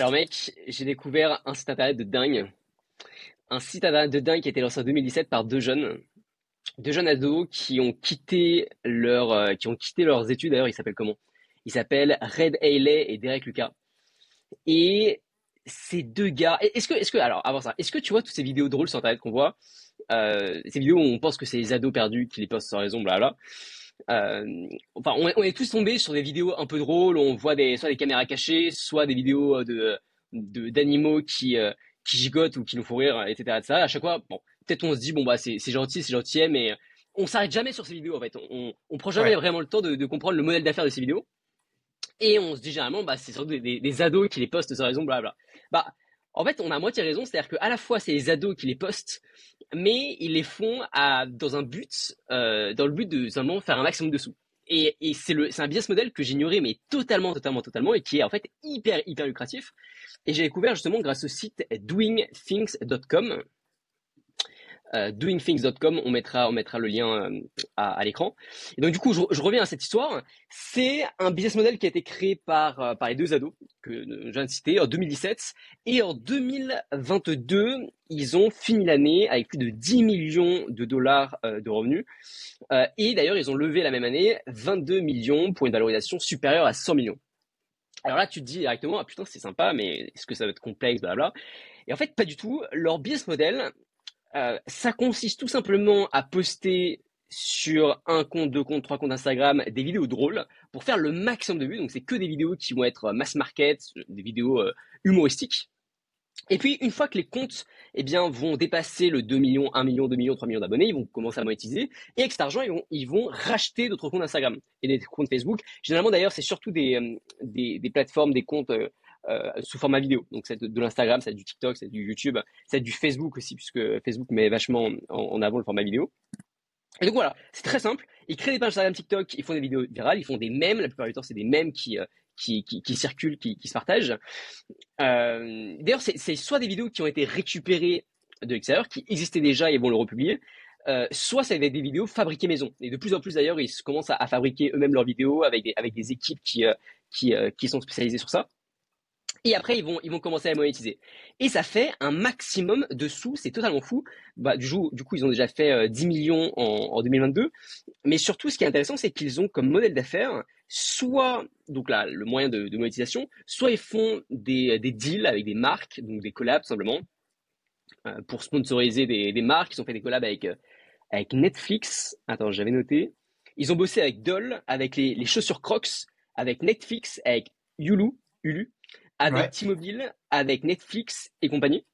Alors mec, j'ai découvert un site internet de dingue. Un site internet de dingue qui a été lancé en 2017 par deux jeunes. Deux jeunes ados qui ont quitté leur, euh, qui ont quitté leurs études. D'ailleurs, ils s'appellent comment? Ils s'appellent Red Haley et Derek Lucas. Et ces deux gars, est-ce que, est-ce que, alors avant ça, est-ce que tu vois toutes ces vidéos drôles sur internet qu'on voit? Euh, Ces vidéos où on pense que c'est les ados perdus qui les postent sans raison, blabla. Euh, enfin, on, est tous tombés sur des vidéos un peu drôles où on voit des, soit des caméras cachées, soit des vidéos de, d'animaux qui, euh, qui gigotent ou qui nous font rire, etc., etc. À chaque fois, bon, peut-être on se dit, bon, bah, c'est, gentil, c'est gentil, mais on s'arrête jamais sur ces vidéos, en fait. On, on prend jamais vraiment le temps de, de comprendre le modèle d'affaires de ces vidéos. Et on se dit généralement, bah, c'est surtout des, des, ados qui les postent sans raison, blabla. Bah, en fait, on a à moitié raison, c'est-à-dire qu'à la fois c'est les ados qui les postent, mais ils les font à, dans un but, euh, dans le but de simplement faire un maximum de sous. Et, et c'est un business model que j'ignorais, mais totalement, totalement, totalement, et qui est en fait hyper, hyper lucratif. Et j'ai découvert justement grâce au site doingthings.com, euh, doingthings.com, on mettra, on mettra le lien euh, à, l'écran. Et donc du coup, je, reviens à cette histoire. C'est un business model qui a été créé par, euh, par les deux ados que je viens de citer en 2017. Et en 2022, ils ont fini l'année avec plus de 10 millions de dollars de revenus. et d'ailleurs, ils ont levé la même année 22 millions pour une valorisation supérieure à 100 millions. Alors là, tu te dis directement, ah putain, c'est sympa, mais est-ce que ça va être complexe, blabla. Et en fait, pas du tout. Leur business model, euh, ça consiste tout simplement à poster sur un compte, deux comptes, trois comptes Instagram des vidéos drôles pour faire le maximum de vues. Donc c'est que des vidéos qui vont être mass market, des vidéos euh, humoristiques. Et puis une fois que les comptes eh bien, vont dépasser le 2 millions, 1 million, 2 millions, 3 millions d'abonnés, ils vont commencer à monétiser. Et avec cet argent, ils vont, racheter d'autres comptes Instagram et des comptes Facebook. Généralement d'ailleurs, c'est surtout des, euh, des, plateformes, des comptes euh, sous format vidéo. Donc c'est de, l'Instagram, c'est du TikTok, c'est du YouTube, c'est du Facebook aussi, puisque Facebook met vachement en, avant le format vidéo. Et donc voilà, c'est très simple. Ils créent des pages Instagram, TikTok, ils font des vidéos virales, ils font des mèmes. La plupart du temps, c'est des mèmes qui, euh, qui, circulent, qui, se partagent. Euh, D'ailleurs, c'est soit des vidéos qui ont été récupérées de l'extérieur, qui existaient déjà et vont le republier, euh, soit c'est des, des vidéos fabriquées maison. Et de plus en plus d'ailleurs, ils commencent à, à fabriquer eux-mêmes leurs vidéos avec des, avec des équipes qui, qui, qui sont spécialisées sur ça. Et après, ils vont, ils vont commencer à monétiser. Et ça fait un maximum de sous, c'est totalement fou. Bah, du, coup, ils ont déjà fait 10 euh, millions en, en 2022. Mais surtout, ce qui est intéressant, c'est qu'ils ont comme modèle d'affaires soit, donc là, le moyen de, monétisation, soit ils font des, des deals avec des marques, donc des collabs simplement, euh, pour sponsoriser des, des marques. Ils ont fait des collabs avec, euh, avec Netflix. Attends, j'avais noté. Ils ont bossé avec Doll, avec les, chaussures Crocs, avec Netflix, avec Yulu, Ulu, avec T-Mobile, avec Netflix et compagnie.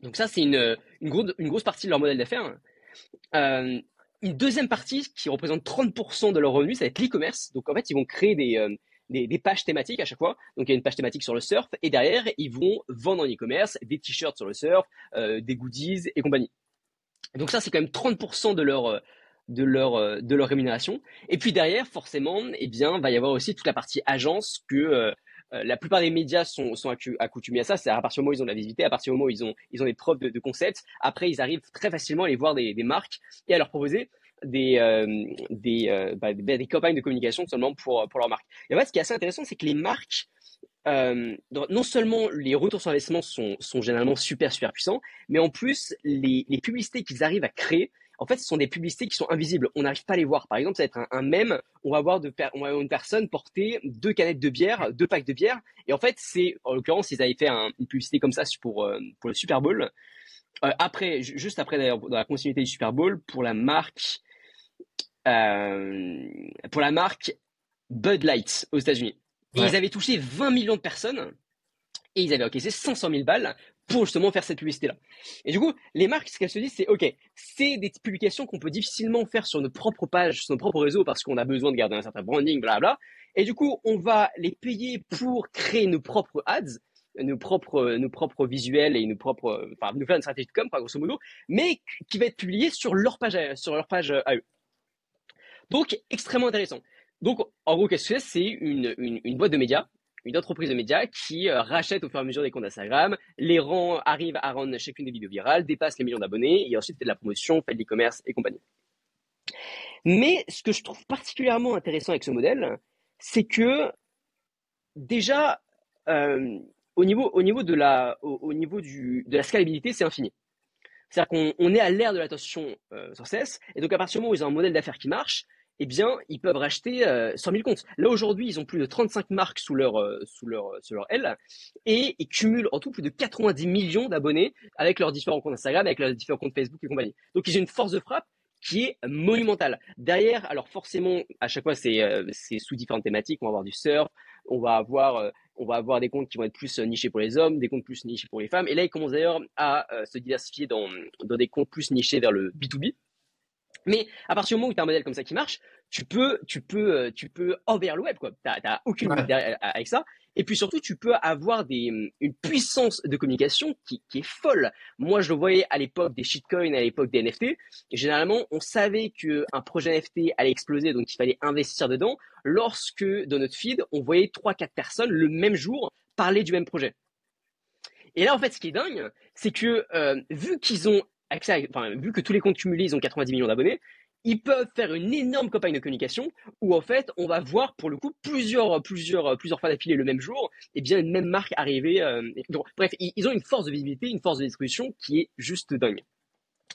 Donc ça, c'est une, une, une, grosse partie de leur modèle d'affaires. Euh, une deuxième partie qui représente 30% de leurs revenus, ça va être l'e-commerce. Donc en fait, ils vont créer des, euh, des, des, pages thématiques à chaque fois. Donc il y a une page thématique sur le surf et derrière, ils vont vendre en e-commerce des t-shirts sur le surf, euh, des goodies et compagnie. Donc ça, c'est quand même 30% de leur de leur de leur rémunération. Et puis derrière, forcément, eh bien, va y avoir aussi toute la partie agence que la plupart des médias sont, sont accoutumés à ça. C'est à partir du moment où ils ont de la visibilité, à partir du moment où ils ont, ils ont des preuves de, de concept. Après, ils arrivent très facilement à aller voir des, des marques et à leur proposer des, euh, euh, bah, des, des, campagnes de communication seulement pour, pour leur marque. Et en fait, ce qui est assez intéressant, c'est que les marques, euh, non seulement les retours sur investissement sont, sont généralement super, super puissants, mais en plus, les, les publicités qu'ils arrivent à créer en fait, ce sont des publicités qui sont invisibles. On n'arrive pas à les voir. Par exemple, ça va être un, un mème. On va voir de, on va avoir une personne porter deux canettes de bière, deux packs de bière. Et en fait, c'est, en l'occurrence, ils avaient fait une publicité comme ça pour, euh, pour le Super Bowl. Euh, après, juste après d'ailleurs, dans la continuité du Super Bowl, pour la marque, euh, pour la marque Bud Light aux États-Unis. Et ils avaient touché 20 millions de personnes et ils avaient encaissé 500 000 balles pour justement faire cette publicité-là. Et du coup, les marques, ce qu'elles se disent, c'est OK, c'est des publications qu'on peut difficilement faire sur nos propres pages, sur nos propres réseaux, parce qu'on a besoin de garder un certain branding, bla Et du coup, on va les payer pour créer nos propres ads, nos propres, nos propres visuels et nos propres, enfin, nous faire une stratégie de com, grosso modo, mais qui va être publiée sur leur page, sur leur page à eux. Donc, extrêmement intéressant. Donc, en gros, qu'est-ce que c'est? C'est une, une, une boîte de médias une entreprise de médias qui euh, rachète au fur et à mesure des comptes Instagram, les rend, arrive à rendre chacune des vidéos virales, dépasse les millions d'abonnés et ensuite fait de la promotion, fait de l'e-commerce et compagnie. Mais ce que je trouve particulièrement intéressant avec ce modèle, c'est que déjà, euh, au niveau, au niveau, de, la, au, niveau du, de la scalabilité, c'est infini. C'est-à-dire qu'on est à l'ère de l'attention euh, sans cesse, et donc à partir du moment où ils ont un modèle d'affaires qui marche, eh bien, ils peuvent racheter 100 euh, 000 comptes. Là, aujourd'hui, ils ont plus de 35 marques sous leur, euh, sous leur, sous leur L et ils cumulent en tout plus de 90 millions d'abonnés avec leurs différents comptes Instagram, avec leurs différents comptes Facebook et compagnie. Donc, ils ont une force de frappe qui est monumentale. Derrière, alors forcément, à chaque fois, c'est sous différentes thématiques. On va avoir du surf, on va avoir on va avoir des comptes qui vont être plus euh, nichés pour les hommes, des comptes plus nichés pour les femmes. Et là, ils commencent d'ailleurs à euh, se diversifier dans, dans des comptes plus nichés vers le B2B. Mais à partir du moment où tu as un modèle comme ça qui marche, tu peux, tu peux, euh, tu peux envers le web, quoi. Tu n'as aucune ouais. avec ça. Et puis surtout, tu peux avoir des, une puissance de communication qui, qui est folle. Moi, je le voyais à l'époque des shitcoins, à l'époque des NFT. Et généralement, on savait qu'un projet NFT allait exploser, donc il fallait investir dedans. Lorsque dans notre feed, on voyait trois, quatre personnes le même jour parler du même projet. Et là, en fait, ce qui est dingue, c'est que euh, vu qu'ils ont accès, enfin, vu que tous les comptes cumulés, ils ont 90 millions d'abonnés, ils peuvent faire une énorme campagne de communication où en fait on va voir pour le coup plusieurs plusieurs plusieurs fois d'affilée le même jour et bien une même marque arriver euh, bref ils, ont une force de visibilité une force de distribution qui est juste dingue.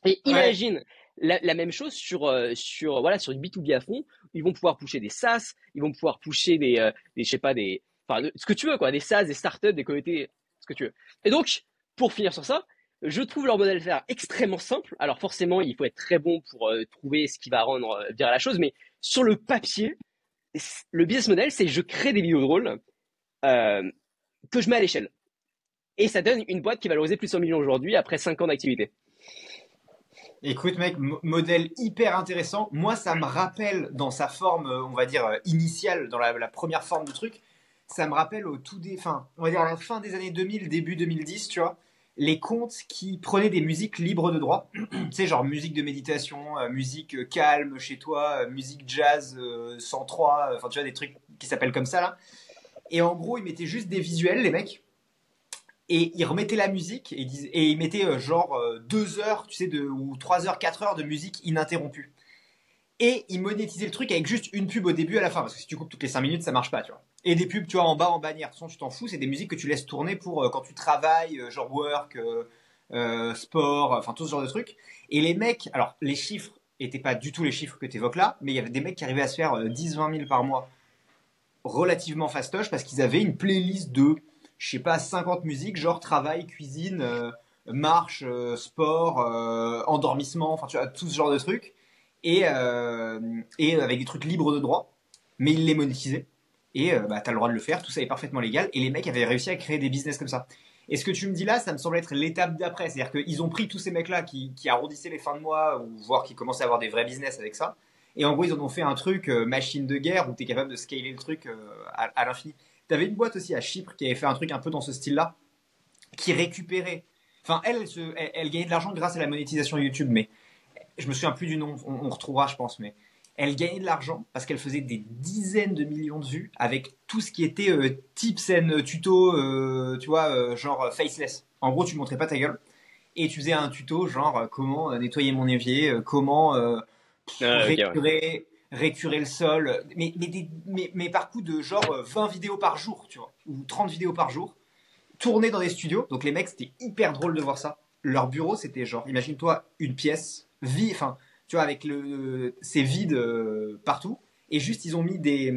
Et imagine la, même chose sur euh, sur voilà sur du B2B à fond. Ils vont pouvoir pousser des SaaS ils vont pouvoir pousser des, euh, des je sais pas des enfin ce que tu veux quoi des SaaS des startups des communautés ce que tu veux. Et donc pour finir sur ça je trouve leur modèle faire extrêmement simple. Alors forcément, il faut être très bon pour euh, trouver ce qui va rendre euh, virer la chose, mais sur le papier, le business model, c'est je crée des vidéos drôles euh, que je mets à l'échelle. Et ça donne une boîte qui va valoriser plus de 100 millions aujourd'hui après 5 ans d'activité. Écoute mec, modèle hyper intéressant. Moi, ça me rappelle dans sa forme, on va dire, initiale, dans la, première forme du truc, ça me rappelle au tout des, fin, on va dire à la fin des années 2000, début 2010, tu vois les comptes qui prenaient des musiques libres de droit, tu sais, genre musique de méditation, euh, musique euh, calme chez toi, euh, musique jazz 103, enfin tu vois, des trucs qui s'appellent comme ça là. Et en gros, ils mettaient juste des visuels, les mecs, et ils remettaient la musique et, ils mettaient genre deux heures, tu sais, ou trois heures, quatre heures de musique ininterrompue. Et ils monétisaient le truc avec juste une pub au début à la fin, parce que si tu coupes toutes les cinq minutes, ça marche pas, tu vois. Et des pubs, tu vois, en bas, en bannière. De tu t'en fous, c'est des musiques que tu laisses tourner pour euh, quand tu travailles, euh, genre work, euh, sport, enfin tout ce genre de trucs. Et les mecs, alors les chiffres étaient pas du tout les chiffres que tu évoques là, mais il y avait des mecs qui arrivaient à se faire 10-20 000 par mois relativement fastoche parce qu'ils avaient une playlist de, je sais pas, 50 musiques, genre travail, cuisine, marche, sport, endormissement, enfin tu vois, tout ce genre de trucs. Et, et avec des trucs libres de droit, mais ils les monétisaient et euh, bah, tu as le droit de le faire, tout ça est parfaitement légal, et les mecs avaient réussi à créer des business comme ça. Et ce que tu me dis là, ça me semble être l'étape d'après, c'est-à-dire qu'ils ont pris tous ces mecs-là qui, arrondissaient les fins de mois, ou voire qui commençaient à avoir des vrais business avec ça, et en gros ils en ont fait un truc euh, machine de guerre où tu es capable de scaler le truc euh, à, l'infini. Tu avais une boîte aussi à Chypre qui avait fait un truc un peu dans ce style-là, qui récupérait... Enfin, elle, elle, gagnait de l'argent grâce à la monétisation YouTube, mais je me souviens plus du nom, on retrouvera je pense, mais elle gagnait de l'argent parce qu'elle faisait des dizaines de millions de vues avec tout ce qui était euh, tips and tuto, euh, tu vois, euh, genre faceless. En gros, tu montrais pas ta gueule et tu faisais un tuto genre comment nettoyer mon évier, comment ah, récurer, le sol, mais, mais, mais, par coup de genre 20 vidéos par jour, tu vois, ou 30 vidéos par jour, tournées dans des studios. Donc les mecs, c'était hyper drôle de voir ça. Leur bureau, c'était genre, imagine-toi une pièce, vie, enfin tu vois, avec le, c'est vide euh, partout. Et juste, ils ont mis des,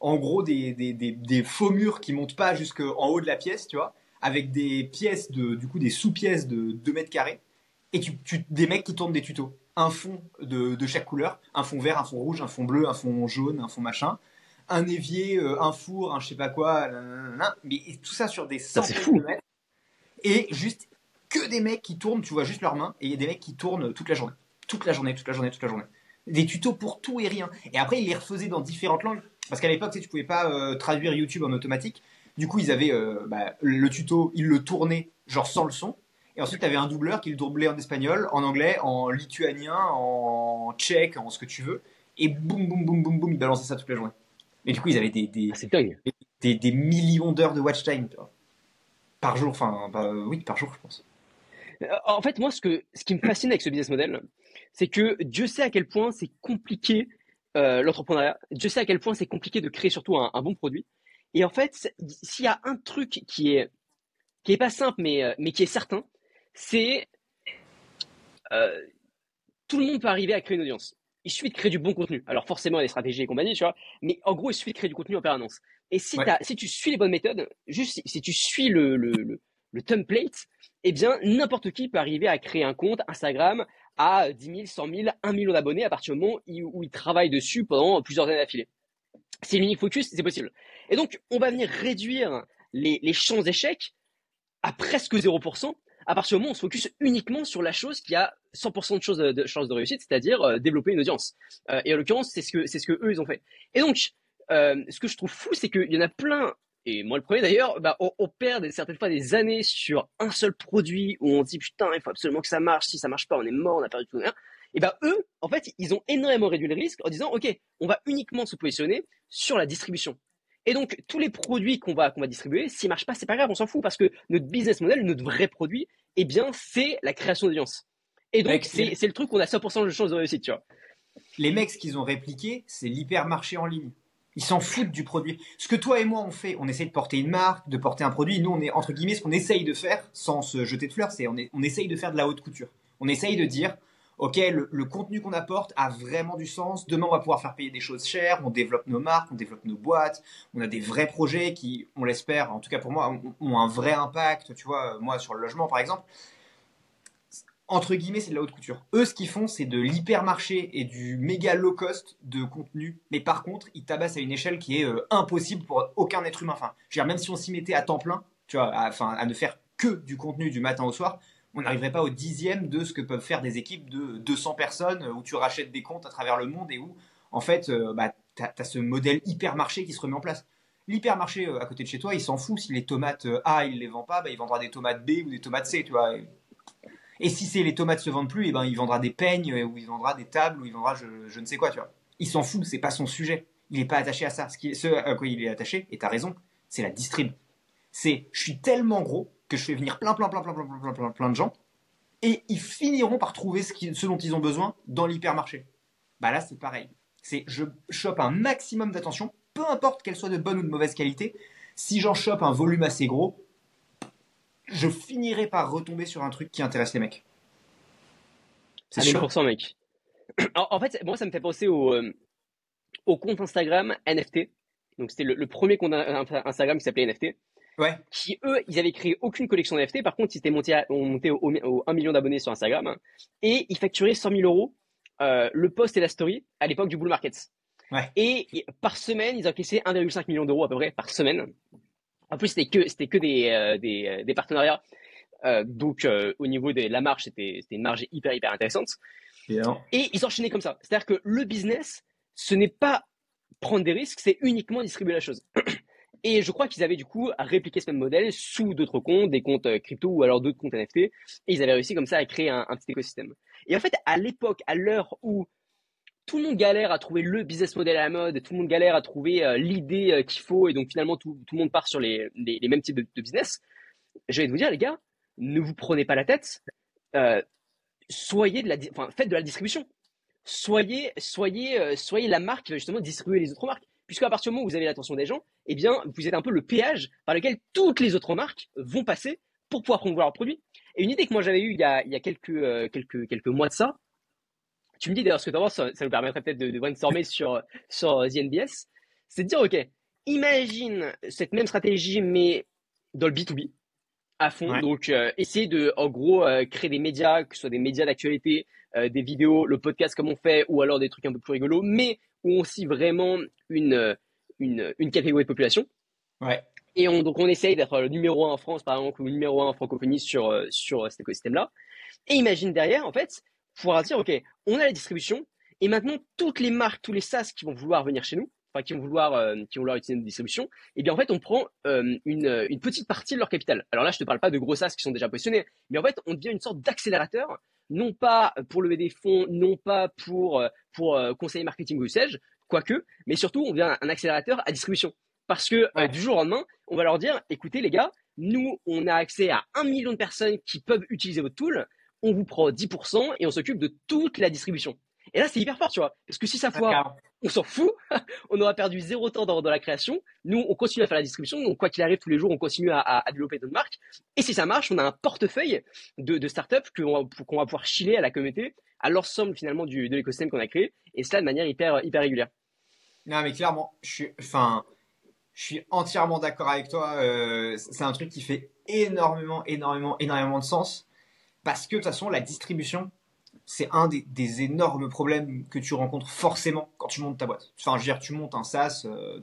en gros, des, des, des, faux murs qui montent pas jusqu'en haut de la pièce, tu vois, avec des pièces de, du coup, des sous-pièces de 2 mètres carrés. Et tu, tu, des mecs qui tournent des tutos. Un fond de, de chaque couleur, un fond vert, un fond rouge, un fond bleu, un fond jaune, un fond machin un évier, euh, un four, un je sais pas quoi, mais tout ça sur des centaines de mètres. Et juste que des mecs qui tournent, tu vois juste leurs mains, et il y a des mecs qui tournent toute la journée toute la journée, toute la journée, toute la journée. Des tutos pour tout et rien. Et après, ils les refaisaient dans différentes langues. Parce qu'à l'époque, tu, sais, pouvais pas euh, traduire YouTube en automatique. Du coup, ils avaient euh, bah, le tuto, ils le tournaient genre sans le son. Et ensuite, tu avais un doubleur qui le doublait en espagnol, en anglais, en lituanien, en tchèque, en ce que tu veux. Et boum, boum, boum, boum, boum, ils balançaient ça toute la journée. Et du coup, ils avaient des, des, ah, des, des, millions d'heures de watch time par jour. Enfin, bah, oui, par jour, je pense. Euh, en fait, moi, ce, que, ce qui me fascine avec ce business model, c'est que Dieu sait à quel point c'est compliqué euh, l'entrepreneuriat. Dieu sait à quel point c'est compliqué de créer surtout un, bon produit. Et en fait, s'il y a un truc qui est qui est pas simple, mais, euh, mais qui est certain, c'est euh, tout le monde peut arriver à créer une audience. Il suffit de créer du bon contenu. Alors forcément, il y a des stratégies et compagnie, tu vois, mais en gros, il suffit de créer du contenu en permanence. Et si, si tu suis les bonnes méthodes, juste si, tu suis le, le, le, template, eh bien, n'importe qui peut arriver à créer un compte Instagram à 10 000, 100 000, 1 million d'abonnés à partir du moment où il travaille dessus pendant plusieurs années d'affilée. C'est l'unique focus, c'est possible. Et donc, on va venir réduire les, les chances d'échec à presque 0% à partir du moment où on se focus uniquement sur la chose qui a 100% de, choses, de chances de réussite, c'est-à-dire euh, développer une audience. Euh, et en l'occurrence, c'est ce que c'est ce que eux ils ont fait. Et donc, euh, ce que je trouve fou, c'est qu'il y en a plein. Et moi le premier d'ailleurs, bah, on, on, perd certaines fois des années sur un seul produit où on dit putain il faut absolument que ça marche, si ça marche pas on est mort, on a perdu tout. Rien. Et ben eux, en fait, ils ont énormément réduit le risque en disant ok, on va uniquement se positionner sur la distribution. Et donc, tous les produits qu'on va, qu'on va distribuer, s'ils marchent pas, c'est pas grave, on s'en fout parce que notre business model, notre vrai produit, eh bien, c'est la création d'audience. Et donc, c'est le truc qu'on a 100% de chances de réussite, tu vois. Les mecs, ce qu'ils ont répliqué, c'est l'hypermarché en ligne. Ils s'en foutent du produit. Ce que toi et moi on fait, on essaie de porter une marque, de porter un produit. Nous, on est entre guillemets, ce qu'on essaye de faire, sans se jeter de fleurs, c'est on, on essaye de faire de la haute couture. On essaye de dire, ok, le, contenu qu'on apporte a vraiment du sens. Demain, on va pouvoir faire payer des choses chères. On développe nos marques, on développe nos boîtes. On a des vrais projets qui, on l'espère, en tout cas pour moi, ont, un vrai impact. Tu vois, moi sur le logement par exemple. Entre guillemets, c'est de la haute couture. Eux, ce qu'ils font, c'est de l'hypermarché et du méga low cost de contenu. Mais par contre, ils tabassent à une échelle qui est euh, impossible pour aucun être humain. Enfin, je veux dire, même si on s'y mettait à temps plein, tu vois, enfin, à ne faire que du contenu du matin au soir, on n'arriverait pas au dixième de ce que peuvent faire des équipes de 200 personnes où tu rachètes des comptes à travers le monde et où, en fait, euh, bah, tu as, ce modèle hypermarché qui se remet en place. L'hypermarché euh, à côté de chez toi, il s'en fout. Si les tomates euh, A, il les vend pas, bah, il vendra des tomates B ou des tomates C, tu vois. Si c'est les tomates se vendent plus, et eh ben, il vendra des peignes ou il vendra des tables ou il vendra je, ne sais quoi, tu vois. Il s'en fout, c'est pas son sujet. Il n'est pas attaché à ça. Ce, qui, ce à quoi il est attaché, et tu as raison, c'est la distrib. C'est, je suis tellement gros que je fais venir plein, plein, plein, plein, plein, plein, plein, plein de gens, et ils finiront par trouver ce, ce dont ils ont besoin dans l'hypermarché. Bah là, c'est pareil. C'est je chope un maximum d'attention, peu importe qu'elle soit de bonne ou de mauvaise qualité. Si j'en chope un volume assez gros, je finirai par retomber sur un truc qui intéresse les mecs. C'est 1000% mec. En, fait, moi, ça me fait penser au, euh, au compte Instagram NFT. Donc, c'était le, le, premier compte Instagram qui s'appelait NFT qui eux, ils avaient créé aucune collection NFT. Par contre, ils étaient montés, à, monté au, 1 million d'abonnés sur Instagram et ils facturaient 100 000 euros euh, le post et la story à l'époque du bull market. Et par semaine, ils encaissaient 1,5 million d'euros à peu près par semaine. En plus, c'était que c'était que des, euh, des, des, partenariats. Euh, donc, euh, au niveau de la marge, c'était une marge hyper hyper intéressante. Et ils enchaînaient comme ça. C'est-à-dire que le business, ce n'est pas prendre des risques, c'est uniquement distribuer la chose. Et je crois qu'ils avaient du coup à répliquer ce même modèle sous d'autres comptes, des comptes euh, crypto ou alors d'autres comptes NFT. Et ils avaient réussi comme ça à créer un, petit écosystème. Et en fait, à l'époque, à l'heure où tout le monde galère à trouver le business model à la mode, tout le monde galère à trouver euh, l'idée euh, qu'il faut, et donc finalement tout, le monde part sur les, mêmes types de, business. Je vais vous dire, les gars, ne vous prenez pas la tête. soyez de la, faites de la distribution. Soyez, la marque qui va justement distribuer les autres marques puisqu'à partir du moment où vous avez l'attention des gens, eh bien, vous êtes un peu le péage par lequel toutes les autres marques vont passer pour pouvoir promouvoir leurs produits. Et une idée que moi j'avais eue il y a, euh, quelques mois de ça, tu me dis d'ailleurs ce que tu penses, ça, nous permettrait peut-être de, de brainstormer sur, sur The NBS, c'est de dire, OK, imagine cette même stratégie, mais dans le B2B, à fond. Donc, euh, essayer de, en gros, euh, créer des médias, que ce soit des médias d'actualité, des vidéos, le podcast comme on fait, ou alors des trucs un peu plus rigolos, mais où on cible vraiment une, une, une catégorie de population. Ouais. Et on, donc on essaye d'être le numéro un en France, par exemple, ou le numéro un en francophonie sur, euh, sur cet écosystème-là. Et imagine derrière, en fait, pouvoir dire, OK, on a la distribution, et maintenant, toutes les marques, tous les SaaS qui vont vouloir venir chez nous, enfin, qui vont vouloir, euh, qui vont vouloir utiliser notre distribution, et eh bien, en fait, on prend euh, une, une petite partie de leur capital. Alors là, je te parle pas de gros SaaS qui sont déjà positionnés, mais en fait, on devient une sorte d'accélérateur non pas pour lever des fonds, non pas pour, euh, pour euh, conseiller marketing ou sais-je, quoique, mais surtout, on devient un accélérateur à distribution. Parce que euh, du jour au lendemain, on va leur dire, écoutez les gars, nous, on a accès à un million de personnes qui peuvent utiliser votre tool, on vous prend 10% et on s'occupe de toute la distribution. Et là, c'est hyper fort, tu vois. Parce que si ça foire, on s'en fout. on aura perdu zéro temps dans, la création. Nous, on continue à faire la distribution. Donc, quoi qu'il arrive, tous les jours, on continue à, développer notre marque. Et si ça marche, on a un portefeuille de, de startups qu'on va, pouvoir chiller à la communauté, à l'ensemble finalement du, de l'écosystème qu'on a créé. Et cela de manière hyper, hyper régulière. Non, mais clairement, je suis, enfin, je suis entièrement d'accord avec toi. Euh, c'est un truc qui fait énormément, énormément, énormément de sens. Parce que de toute façon, la distribution, c'est un des, énormes problèmes que tu rencontres forcément quand tu montes ta boîte. Enfin, je veux dire, tu montes un SaaS, euh,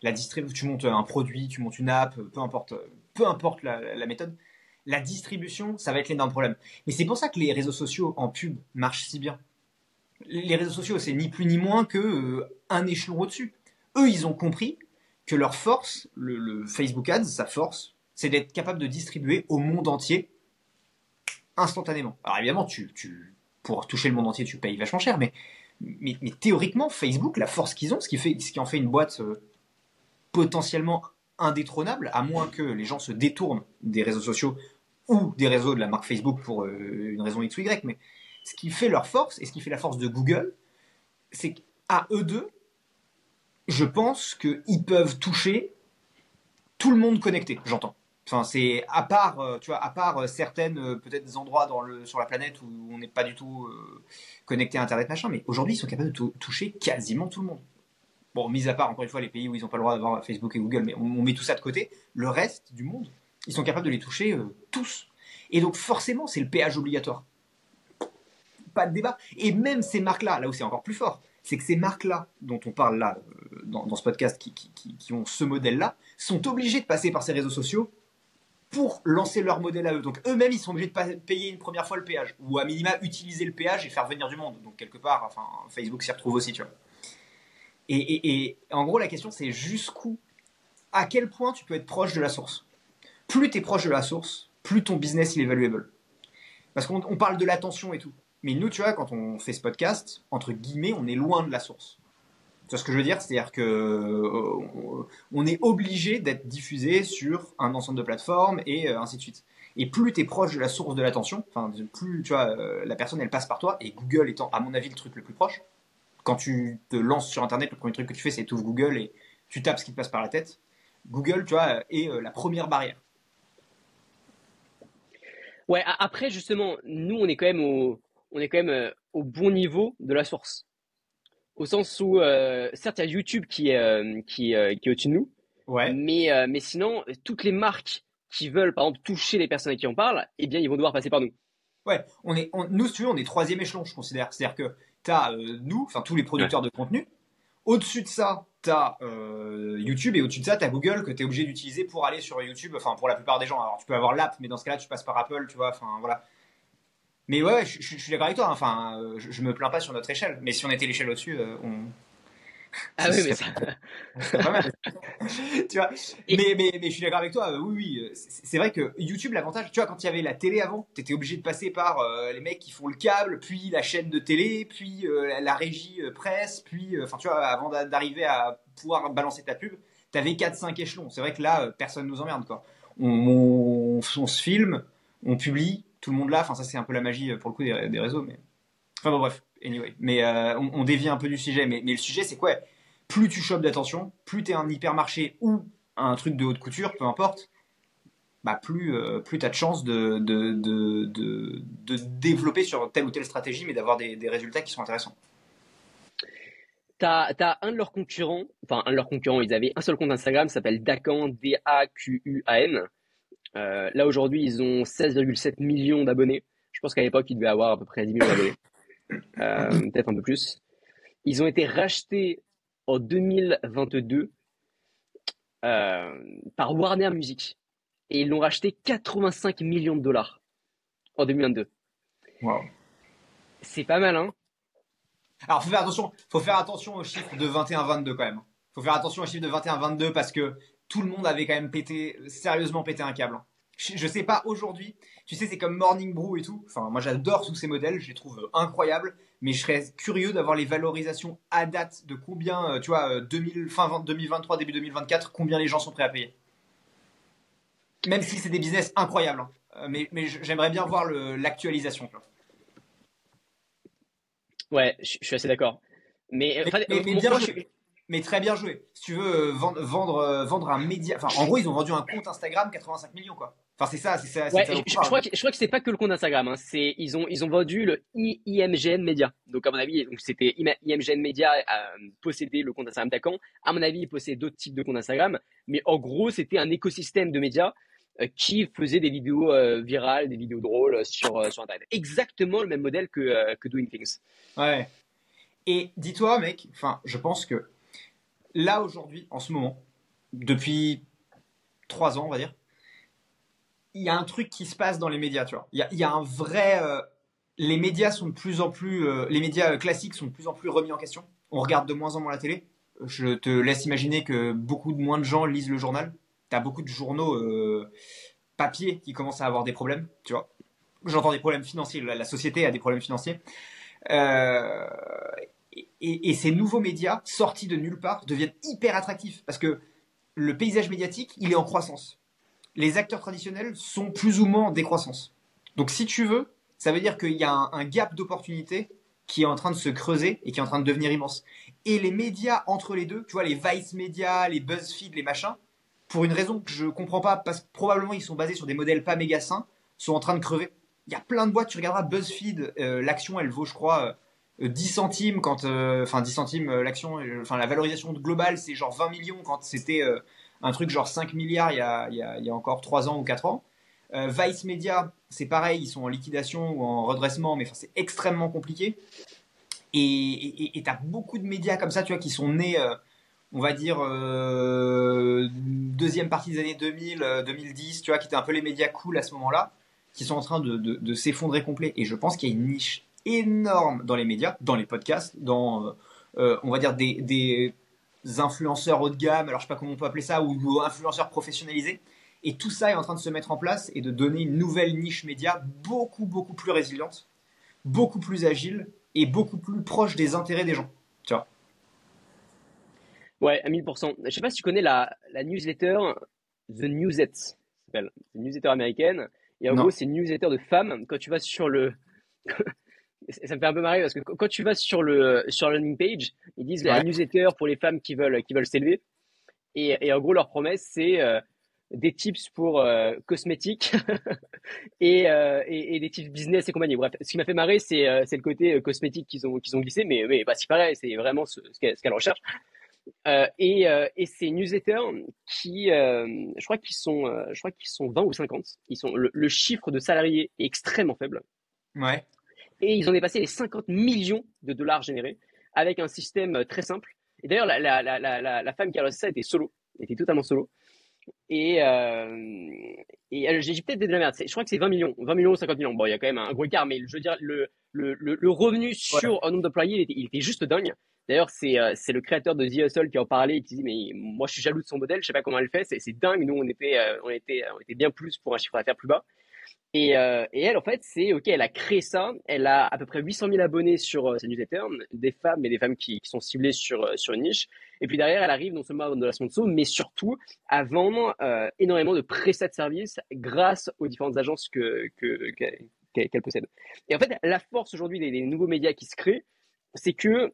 la tu montes un produit, tu montes une app, peu importe, peu importe la, méthode. La distribution, ça va être l'énorme problème. Mais c'est pour ça que les réseaux sociaux en pub marchent si bien. Les réseaux sociaux, c'est ni plus ni moins que euh, un échelon au-dessus. Eux, ils ont compris que leur force, le, Facebook Ads, sa force, c'est d'être capable de distribuer au monde entier instantanément. Alors évidemment, tu, pour toucher le monde entier, tu payes vachement cher, mais, mais, théoriquement, Facebook, la force qu'ils ont, ce qui, fait, ce qui en fait une boîte euh, potentiellement indétrônable, à moins que les gens se détournent des réseaux sociaux ou des réseaux de la marque Facebook pour euh, une raison X ou Y, mais ce qui fait leur force et ce qui fait la force de Google, c'est qu'à eux deux, je pense qu'ils peuvent toucher tout le monde connecté, j'entends. Enfin, c'est à part, euh, tu vois, à part euh, certaines euh, peut-être des endroits sur la planète où on n'est pas du tout connecté à Internet machin, mais aujourd'hui ils sont capables de toucher quasiment tout le monde. Bon, mis à part encore une fois les pays où ils n'ont pas le droit d'avoir Facebook et Google, mais on, met tout ça de côté. Le reste du monde, ils sont capables de les toucher tous. Et donc forcément, c'est le péage obligatoire. Pas de débat. Et même ces marques-là, là où c'est encore plus fort, c'est que ces marques-là, dont on parle là, dans, ce podcast, qui, ont ce modèle-là, sont obligés de passer par ces réseaux sociaux pour lancer leur modèle à eux. Donc eux-mêmes, ils sont obligés de payer une première fois le péage, ou à minima utiliser le péage et faire venir du monde. Donc quelque part, enfin, Facebook s'y retrouve aussi, tu vois. Et, en gros, la question, c'est jusqu'où, à quel point tu peux être proche de la source. Plus tu es proche de la source, plus ton business il est valuable. Parce qu'on parle de l'attention et tout. Mais nous, tu vois, quand on fait ce podcast, entre guillemets, on est loin de la source. Tu vois ce que je veux dire? C'est-à-dire que euh, on est obligé d'être diffusé sur un ensemble de plateformes et euh, ainsi de suite. Et plus tu es proche de la source de l'attention, enfin plus tu vois euh, la personne elle passe par toi et Google étant à mon avis le truc le plus proche. Quand tu te lances sur internet, le premier truc que tu fais c'est ouvres Google et tu tapes ce qui te passe par la tête. Google, tu vois, est la première barrière. Ouais, après justement, nous on est quand même au, on est quand même au bon niveau de la source. Au sens où, euh, certes, il y a YouTube qui est, euh, qui, qui est au-dessus de nous. Ouais. Mais, mais sinon, toutes les marques qui veulent, par exemple, toucher les personnes à qui on parle, eh bien, ils vont devoir passer par nous. Ouais, on est, nous, si tu veux, on est troisième échelon, je considère. C'est-à-dire que tu as nous, enfin tous les producteurs de contenu. Au-dessus de ça, tu as YouTube et au-dessus de ça, tu as Google que tu es obligé d'utiliser pour aller sur YouTube, enfin pour la plupart des gens. Alors tu peux avoir l'app, mais dans ce cas-là, tu passes par Apple, tu vois, enfin voilà. Mais ouais, je, suis d'accord avec toi. Hein. Enfin, euh, je, me plains pas sur notre échelle. Mais si on était l'échelle au-dessus, euh, on. Ah oui, mais ça. pas mal. tu vois. Mais, mais, mais je suis d'accord avec toi. oui, oui. C'est vrai que YouTube, l'avantage, tu vois, quand il y avait la télé avant, tu étais obligé de passer par euh, les mecs qui font le câble, puis la chaîne de télé, puis la régie presse, puis, enfin, tu vois, avant d'arriver à pouvoir balancer ta pub, tu avais 4-5 échelons. C'est vrai que là, personne nous emmerde, quoi. on, on se filme, on publie, tout le monde là. Enfin, ça, c'est un peu la magie euh, pour le coup des, réseaux. Mais... Enfin, bon, bref, anyway. Mais euh, on, dévie un peu du sujet. Mais, le sujet, c'est quoi? Plus tu chopes d'attention, plus tu es un hypermarché ou un truc de haute couture, peu importe, bah plus, euh, plus tu as de chance de, de, de, de, développer sur telle ou telle stratégie, mais d'avoir des, résultats qui sont intéressants. Tu as, un de leurs concurrents, enfin un de leurs concurrents, ils avaient un seul compte Instagram, s'appelle Dacan, D-A-Q-U-A-N. Euh, là, aujourd'hui, ils ont 16,7 millions d'abonnés. Je pense qu'à l'époque, ils devaient avoir à peu près 10 millions d'abonnés. Euh, peut-être un peu plus. Ils ont été rachetés en 2022 euh, par Warner Music. Et ils l'ont racheté 85 millions de dollars en 2022. Wow. C'est pas mal, hein Alors, faut faire attention, faut faire attention aux chiffres de 21-22 quand même. Faut faire attention aux chiffres de 21-22 parce que tout le monde avait quand même pété, sérieusement pété un câble. Hein. Je, sais pas aujourd'hui, tu sais, c'est comme Morning Brew et tout. Enfin, moi j'adore tous ces modèles, je les trouve incroyables, mais je serais curieux d'avoir les valorisations à date de combien, euh, tu vois, 2000, euh, fin 2023, début 2024, combien les gens sont prêts à payer. Même si c'est des business incroyables, hein. euh, mais, mais j'aimerais bien voir l'actualisation. Ouais, je, suis assez d'accord. Mais, mais, très bien joué. Si tu veux vendre, vendre, vendre un média, enfin, en gros, ils ont vendu un compte Instagram 85 millions, quoi. Enfin, c'est ça, c'est ça. je, crois que, je crois que c'est pas que le compte Instagram. Hein. C'est ils ont ils ont vendu le IMGN Media. Donc à mon avis, donc c'était IMGN Media euh, possédait le compte Instagram d'Acan. À mon avis, il possédait d'autres types de comptes Instagram. Mais en gros, c'était un écosystème de médias euh, qui faisait des vidéos euh, virales, des vidéos drôles sur euh, sur Internet. Exactement le même modèle que que Doing Things. Ouais. Et dis-toi, mec. Enfin, je pense que là aujourd'hui, en ce moment, depuis trois ans, on va dire il y a un truc qui se passe dans les médias, tu vois. Il y a, un vrai. Euh, les médias sont de plus en plus. Euh, les médias classiques sont de plus en plus remis en question. On regarde de moins en moins la télé. Je te laisse imaginer que beaucoup de moins de gens lisent le journal. Tu as beaucoup de journaux euh, papier qui commencent à avoir des problèmes, tu vois. J'entends des problèmes financiers. La, société a des problèmes financiers. Et, ces nouveaux médias, sortis de nulle part, deviennent hyper attractifs. Parce que le paysage médiatique, il est en croissance les acteurs traditionnels sont plus ou moins en décroissance. Donc si tu veux, ça veut dire qu'il y a un, gap d'opportunité qui est en train de se creuser et qui est en train de devenir immense. Et les médias entre les deux, tu vois, les Vice Media, les BuzzFeed, les machins, pour une raison que je comprends pas, parce que probablement ils sont basés sur des modèles pas méga sains, sont en train de crever. Il y a plein de boîtes, tu regarderas BuzzFeed, euh, l'action elle vaut, je crois, 10 euh, centimes quand, euh, enfin 10 centimes l'action, enfin la valorisation globale c'est genre 20 millions quand c'était un truc genre 5 milliards il y a, y a, encore 3 ans ou 4 ans. Euh, Vice Media, c'est pareil, ils sont en liquidation ou en redressement, mais c'est extrêmement compliqué. Et tu as beaucoup de médias comme ça, tu vois, qui sont nés, euh, on va dire, euh, deuxième partie des années 2000, 2010, tu vois, qui étaient un peu les médias cool à ce moment-là, qui sont en train de, de, s'effondrer complet. Et je pense qu'il y a une niche énorme dans les médias, dans les podcasts, dans, on va dire, des, des influenceurs haut de gamme, alors je sais pas comment on peut appeler ça, ou, influenceurs professionnalisés. Et tout ça est en train de se mettre en place et de donner une nouvelle niche média beaucoup, beaucoup plus résiliente, beaucoup plus agile et beaucoup plus proche des intérêts des gens. Tu vois Ouais, à 1000%. Je sais pas si tu connais la, la newsletter The Newsette, une newsletter américaine. Et en gros, c'est une newsletter de femmes. Quand tu vas sur le, ça me fait un peu marrer parce que quand tu vas sur le sur la landing page, ils disent la newsletter pour les femmes qui veulent qui veulent s'élever. Et, et, en gros, leur promesse, c'est euh, des tips pour euh, cosmétiques et, euh, et, et, des tips business et compagnie. Bref, ce qui m'a fait marrer, c'est le côté cosmétique qu'ils ont qu'ils ont glissé, mais mais bah, c'est pareil, c'est vraiment ce, ce qu'elle recherche. et et ces newsletters qui, je crois qu'ils sont, je crois qu'ils sont 20 ou 50. Ils sont le, le chiffre de salariés est extrêmement faible. Ouais et ils ont dépassé les 50 millions de dollars générés avec un système euh, très simple. Et d'ailleurs, la, la, la, la, femme qui a lancé ça était solo, était totalement solo. Et, euh, et j'ai peut-être de la merde. Je crois que c'est 20 millions, 20 millions ou 50 millions. Bon, il y a quand même un gros écart, mais je veux dire, le, le, le, revenu sur un nombre d'employés, il était, il était juste dingue. D'ailleurs, c'est euh, c'est le créateur de The Hustle qui en parlait et qui dit mais moi je suis jaloux de son modèle, je sais pas comment elle fait, c'est dingue. Nous on était euh, on était on était bien plus pour un chiffre d'affaires plus bas. Et, euh, et, elle, en fait, c'est ok, elle a créé ça. Elle a à peu près 800 000 abonnés sur euh, sa newsletter, des femmes, mais des femmes qui, sont ciblées sur euh, sur une niche. Et puis derrière, elle arrive non seulement à vendre de la sponsor, mais surtout à vendre euh, énormément de prestats de services grâce aux différentes agences que qu'elle que, possède. Et en fait, la force aujourd'hui des, des, nouveaux médias qui se créent, c'est que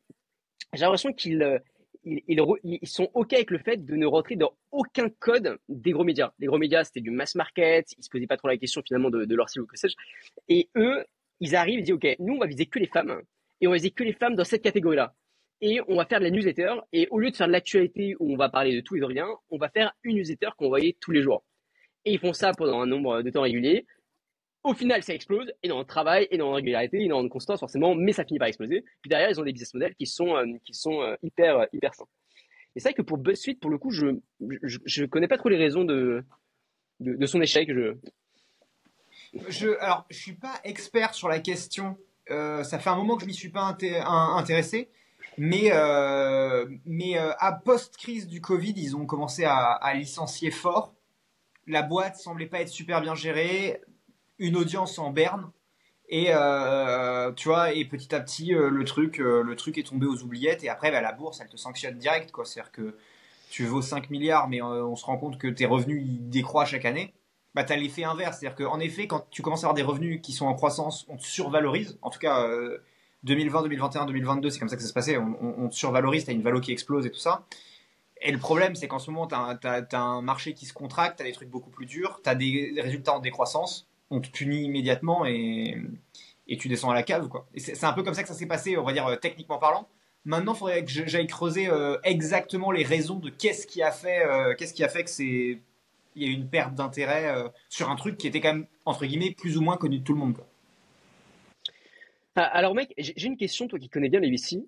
j'ai l'impression qu'ils ils, sont OK avec le fait de ne rentrer dans aucun code des gros médias. Les gros médias, c'était du mass market, ils se posaient pas trop la question finalement de, de leur cible ou que sais-je. Et eux, ils arrivent, ils disent OK, nous, on va viser que les femmes, et on va viser que les femmes dans cette catégorie-là. Et on va faire de la newsletter, et au lieu de faire de l'actualité où on va parler de tout et de rien, on va faire une newsletter qu'on voyait tous les jours. Et ils font ça pendant un nombre de temps régulier. Au final, ça explose, et dans le travail, et dans la régularité, et dans la constance, forcément, mais ça finit par exploser. Puis derrière, ils ont des business models qui sont, euh, qui sont euh, hyper, euh, hyper sains. Et c'est vrai que pour BuzzFeed, pour le coup, je, je, connais pas trop les raisons de, de, son échec. Je... Je, alors, je suis pas expert sur la question. ça fait un moment que je m'y suis pas intéressé. Mais, mais à post-crise du Covid, ils ont commencé à, à, licencier fort. La boîte semblait pas être super bien gérée une audience en berne. Et euh, tu vois, et petit à petit, euh, le truc, euh, le truc est tombé aux oubliettes. Et après, bah, la bourse, elle te sanctionne direct. C'est-à-dire que tu vaux 5 milliards, mais on se rend compte que tes revenus ils chaque année. Bah, tu as l'effet inverse. C'est-à-dire qu'en effet, quand tu commences à avoir des revenus qui sont en croissance, on te survalorise. En tout cas, 2020, 2021, 2022, c'est comme ça que ça se passait. On, on survalorise, t'as une valo qui explose et tout ça. Et le problème, c'est qu'en ce moment, tu as, un marché qui se contracte, tu as des trucs beaucoup plus durs, tu as des résultats en décroissance, on te punit immédiatement et, tu descends à la cave. quoi. C'est un peu comme ça que ça s'est passé, on va dire, euh, techniquement parlant. Maintenant, il faudrait que j'aille creuser euh, exactement les raisons de qu'est-ce qui a fait, euh, qu'est-ce qui a fait que c'est il y a eu une perte d'intérêt sur un truc qui était quand même entre guillemets plus ou moins connu de tout le monde. Ah, alors mec, j'ai une question, toi qui connais bien les VC.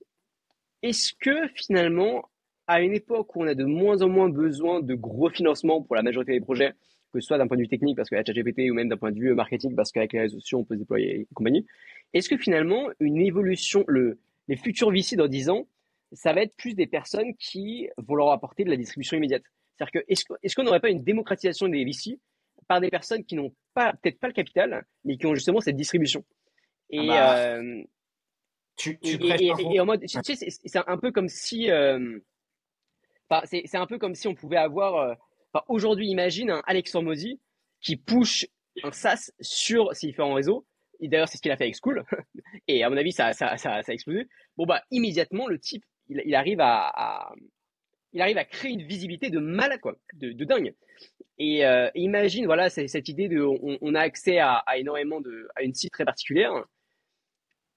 Est-ce que finalement à une époque où on a de moins en moins besoin de gros financements pour la majorité des projets, que ce soit d'un point de vue technique parce que la ChatGPT ou même d'un point de vue marketing parce qu'avec les réseaux sociaux on peut se déployer et compagnie, est-ce que finalement une évolution, le, les futurs VC dans 10 ans, ça va être plus des personnes qui vont leur apporter de la distribution immédiate? C'est-à-dire que est-ce, qu'on n'aurait pas une démocratisation des VC par des personnes qui n'ont pas peut-être pas le capital, mais qui ont justement cette distribution? Et ah bah, euh, tu, tu et, en mode, tu sais, c'est, un peu comme si euh, c'est un peu comme si on pouvait avoir. Euh, aujourd'hui, imagine un Alexandre Mosi qui push un SaaS sur ses différents réseaux. D'ailleurs, c'est ce qu'il a fait avec School. Et à mon avis, ça, a explosé. Bon, bah, immédiatement, le type, il, arrive à, créer une visibilité de malade, quoi, de, dingue. Et euh, imagine, voilà, cette idée de, on, a accès à, énormément de, à une site très particulière.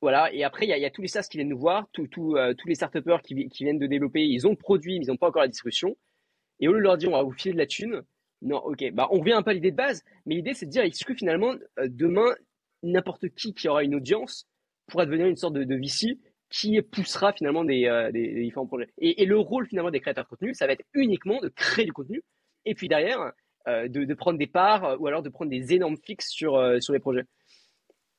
Voilà, et après, il y, a, tous les SaaS qui viennent nous voir, euh, tous les start qui, qui, viennent de développer, ils ont produit, mais ils n'ont pas encore la distribution. Et au lieu de leur dire, on va vous filer de la thune, non, ok, bah, on revient un peu à l'idée de base, mais l'idée, c'est de dire, est-ce que finalement, euh, demain, n'importe qui qui aura une audience pourra devenir une sorte de, de VC qui poussera finalement des, euh, différents projets? Et, le rôle finalement des créateurs de contenu, ça va être uniquement de créer du contenu, et puis derrière, de, prendre des parts, ou alors de prendre des énormes fixes sur, sur les projets.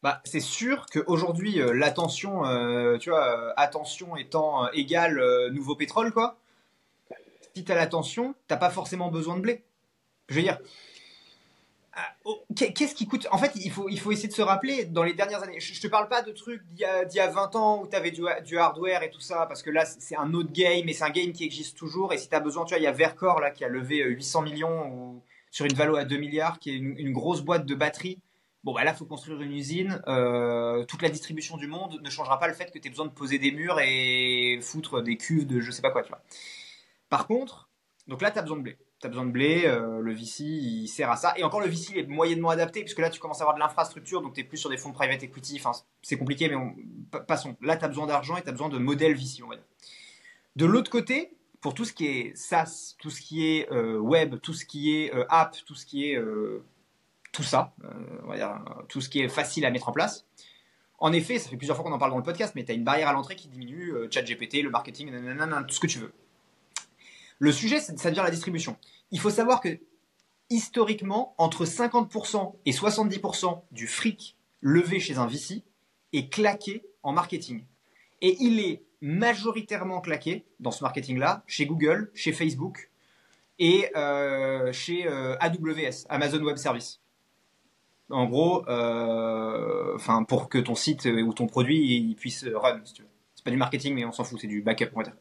Bah, c'est sûr qu'aujourd'hui, euh, l'attention, euh, tu vois, euh, attention étant égale nouveau pétrole, quoi. Si t'as l'attention, t'as pas forcément besoin de blé. Je veux dire, oh, qu'est-ce qui coûte? En fait, il faut, il faut essayer de se rappeler dans les dernières années. Je, te parle pas de trucs d'il y, a 20 ans où t'avais du, du hardware et tout ça, parce que là, c'est un autre game et c'est un game qui existe toujours. Et si t'as besoin, tu vois, il y a Vercor là qui a levé 800 millions ou, sur une valo à 2 milliards, qui est une, grosse boîte de batterie Bon, bah là, faut construire une usine. Euh, toute la distribution du monde ne changera pas le fait que tu aies besoin de poser des murs et foutre des cuves de je sais pas quoi, tu vois. Par contre, donc là, tu as besoin de blé. Tu as besoin de blé, euh, le VC, il sert à ça. Et encore, le VC, il est moyennement adapté, puisque là, tu commences à avoir de l'infrastructure, donc tu es plus sur des fonds de private equity. Enfin, c'est compliqué, mais on... passons. Là, tu as besoin d'argent et tu as besoin de modèles VC, on va dire. De l'autre côté, pour tout ce qui est SaaS, tout ce qui est euh, web, tout ce qui est app, tout ce qui est tout ça, euh, on va dire, tout ce qui est facile à mettre en place. En effet, ça fait plusieurs fois qu'on en parle dans le podcast, mais tu as une barrière à l'entrée qui diminue, euh, chat GPT, le marketing, tout ce que tu veux. Le sujet, ça devient la distribution. Il faut savoir que historiquement, entre 50% et 70% du fric levé chez un VC est claqué en marketing. Et il est majoritairement claqué dans ce marketing-là chez Google, chez Facebook et euh, chez AWS, Amazon Web Service en gros, euh, pour que ton site ou ton produit puisse run, si tu veux. C'est pas du marketing, mais on s'en fout, c'est du backup, on va dire.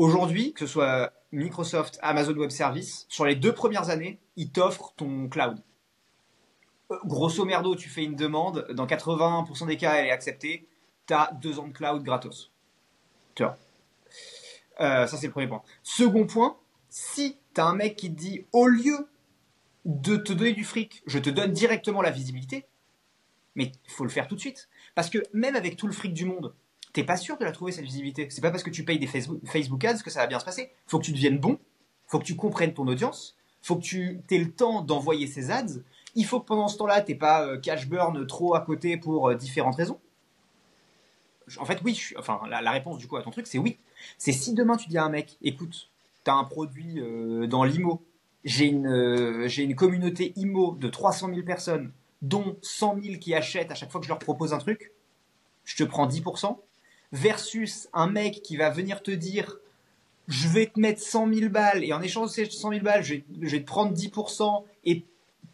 Aujourd'hui, que ce soit Microsoft, Amazon Web Service, sur les deux premières années, ils t'offrent ton cloud. Euh, grosso merdo, tu fais une demande, dans 80% des cas, elle est acceptée, tu as deux ans de cloud gratos. Tu vois. Euh, ça, c'est le premier point. Second point, si tu as un mec qui te dit, au lieu de te donner du fric, je te donne directement la visibilité, mais il faut le faire tout de suite. Parce que même avec tout le fric du monde, t'es pas sûr de la trouver cette visibilité. C'est pas parce que tu payes des Facebook, Ads que ça va bien se passer. Faut que tu deviennes bon, faut que tu comprennes ton audience, faut que tu aies le temps d'envoyer ces ads. Il faut que pendant ce temps-là, t'es pas euh, cash burn trop à côté pour euh, différentes raisons. En fait, oui. enfin, la, réponse du coup à ton truc, c'est oui. C'est si demain tu dis à un mec, écoute, t'as un produit euh, dans l'IMO j'ai une, euh, j'ai une communauté IMO de 300 000 personnes, dont 100 000 qui achètent à chaque fois que je leur propose un truc, je te prends 10%, versus un mec qui va venir te dire je vais te mettre 100 000 balles et en échange de ces 100 000 balles, je vais, te prendre 10% et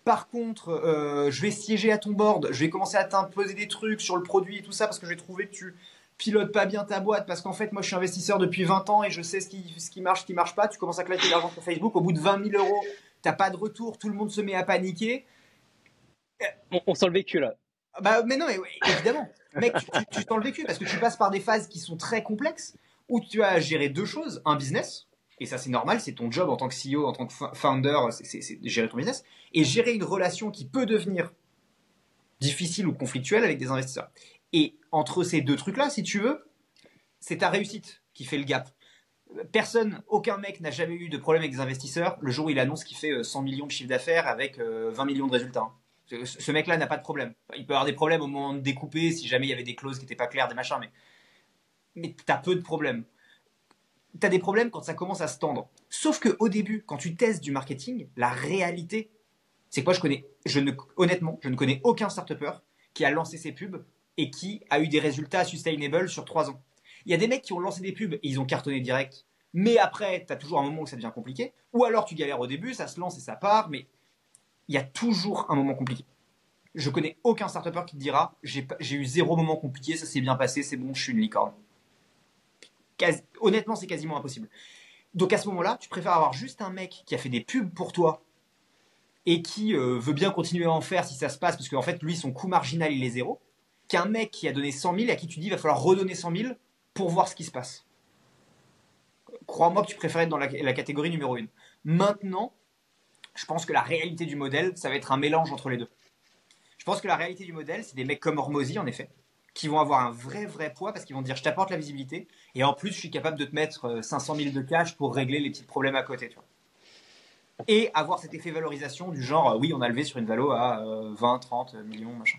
par contre, euh, je vais siéger à ton board, je vais commencer à t'imposer des trucs sur le produit et tout ça parce que j'ai trouvé que tu pilote pas bien ta boîte parce qu'en fait, moi, je suis investisseur depuis 20 ans et je sais ce qui, ce qui marche, ce qui marche pas. Tu commences à claquer l'argent sur Facebook. Au bout de 20 000 euros, t'as pas de retour. Tout le monde se met à paniquer. On, sent le vécu là. Bah, mais non, mais évidemment. Mec, tu, tu, le vécu parce que tu passes par des phases qui sont très complexes où tu as géré deux choses un business, et ça c'est normal, c'est ton job en tant que CEO, en tant que founder, c'est gérer ton business, et gérer une relation qui peut devenir difficile ou conflictuelle avec des investisseurs. Et entre ces deux trucs-là, si tu veux, c'est ta réussite qui fait le gap. Personne, aucun mec n'a jamais eu de problème avec des investisseurs le jour où il annonce qu'il fait 100 euh, millions de chiffre d'affaires avec 20 euh, millions de résultats. Ce mec-là n'a pas de problème. Il peut avoir des problèmes au moment de découper si jamais il y avait des clauses qui n'étaient pas claires, des machins, mais, mais tu as peu de problèmes. Tu as des problèmes quand ça commence à se tendre. Sauf qu'au début, quand tu testes du marketing, la réalité, c'est quoi je connais, je ne, honnêtement, je ne connais aucun start qui a lancé ses pubs et qui a eu des résultats sustainable sur trois ans. Il y a des mecs qui ont lancé des pubs et ils ont cartonné direct, mais après, tu as toujours un moment où ça devient compliqué. Ou alors tu galères au début, ça se lance et ça part, mais il y a toujours un moment compliqué. Je connais aucun start qui te dira j'ai eu zéro moment compliqué, ça s'est bien passé, c'est bon, je suis une licorne. honnêtement, c'est quasiment impossible. Donc à ce moment-là, tu préfères avoir juste un mec qui a fait des pubs pour toi et qui euh, veut bien continuer à en faire si ça se passe, parce qu'en fait, lui, son coût marginal, il est zéro, qu'un mec qui a donné 100 000 et à qui tu dis il va falloir redonner 100 000 pour voir ce qui se passe. Crois-moi que tu préfères être dans la, la catégorie numéro 1. Maintenant, je pense que la réalité du modèle, ça va être un mélange entre les deux. Je pense que la réalité du modèle, c'est des mecs comme Hormozy, en effet, qui vont avoir un vrai, vrai poids parce qu'ils vont dire je t'apporte la visibilité et en plus, je suis capable de te mettre 500 euh, 000 de cash pour régler les petits problèmes à côté. Et avoir cet effet valorisation du genre euh, oui, on a levé sur une valo à 20, euh, 30 millions, machin.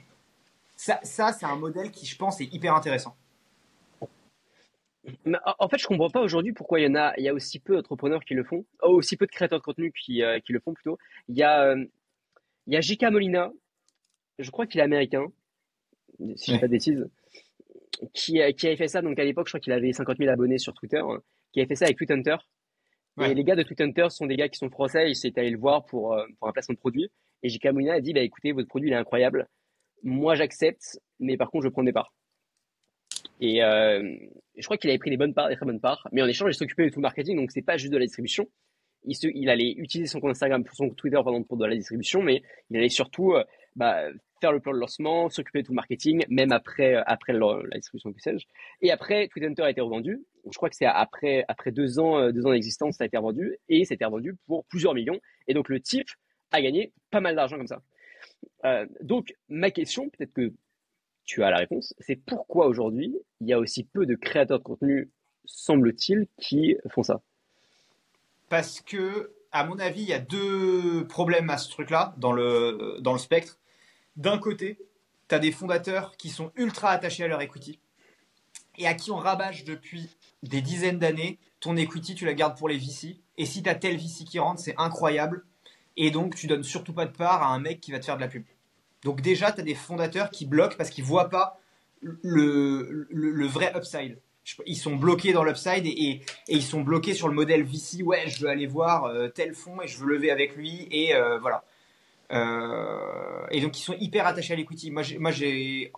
Ça, ça c'est un modèle qui, je pense, est hyper intéressant en fait, je comprends pas aujourd'hui pourquoi il y en a, il y a aussi peu d'entrepreneurs qui le font, oh, aussi peu de créateurs de contenu qui, euh, qui le font plutôt. Il y a, euh, il y a J.K. Molina, je crois qu'il est américain, si je ne pas de bêtises, qui, qui avait fait ça. Donc à l'époque, je crois qu'il avait 50 000 abonnés sur Twitter, qui avait fait ça avec TweetHunter. Et les gars de TweetHunter sont des gars qui sont français, ils s'étaient allés le voir pour, euh, pour un placement de produit. Et J.K. Molina a dit, bah écoutez, votre produit il est incroyable. Moi j'accepte, mais par contre je prends des parts. Et euh, je crois qu'il avait pris des bonnes parts, des très bonnes parts. Mais en échange, il s'occupait de tout le marketing, donc c'est pas juste de la distribution. Il, se, il, allait utiliser son compte Instagram pour son Twitter pardon, pour de la distribution, mais il allait surtout euh, bah, faire le plan de lancement, s'occuper de tout le marketing, même après, euh, après la, distribution, que sais-je. Et après, Twitter a été revendu. Je crois que c'est après, après deux ans, deux ans d'existence, ça a été revendu, et ça a été revendu pour plusieurs millions. Et donc le type a gagné pas mal d'argent comme ça. Donc ma question, peut-être que tu as la réponse. C'est pourquoi aujourd'hui, il y a aussi peu de créateurs de contenu, semble-t-il, qui font ça. Parce que, à mon avis, il y a deux problèmes à ce truc-là, dans le, spectre. D'un côté, tu as des fondateurs qui sont ultra attachés à leur equity et à qui on rabâche depuis des dizaines d'années. Ton equity, tu la gardes pour les VC. Et si tu as tel VC qui rentre, c'est incroyable. Et donc, tu donnes surtout pas de part à un mec qui va te faire de la pub. Donc déjà, tu as des fondateurs qui bloquent parce qu'ils voient pas le, vrai upside. Ils sont bloqués dans l'upside et, ils sont bloqués sur le modèle VC. Ouais, je veux aller voir euh, tel fonds et je veux lever avec lui et euh, voilà. Euh, et donc ils sont hyper attachés à l'equity. J'ai,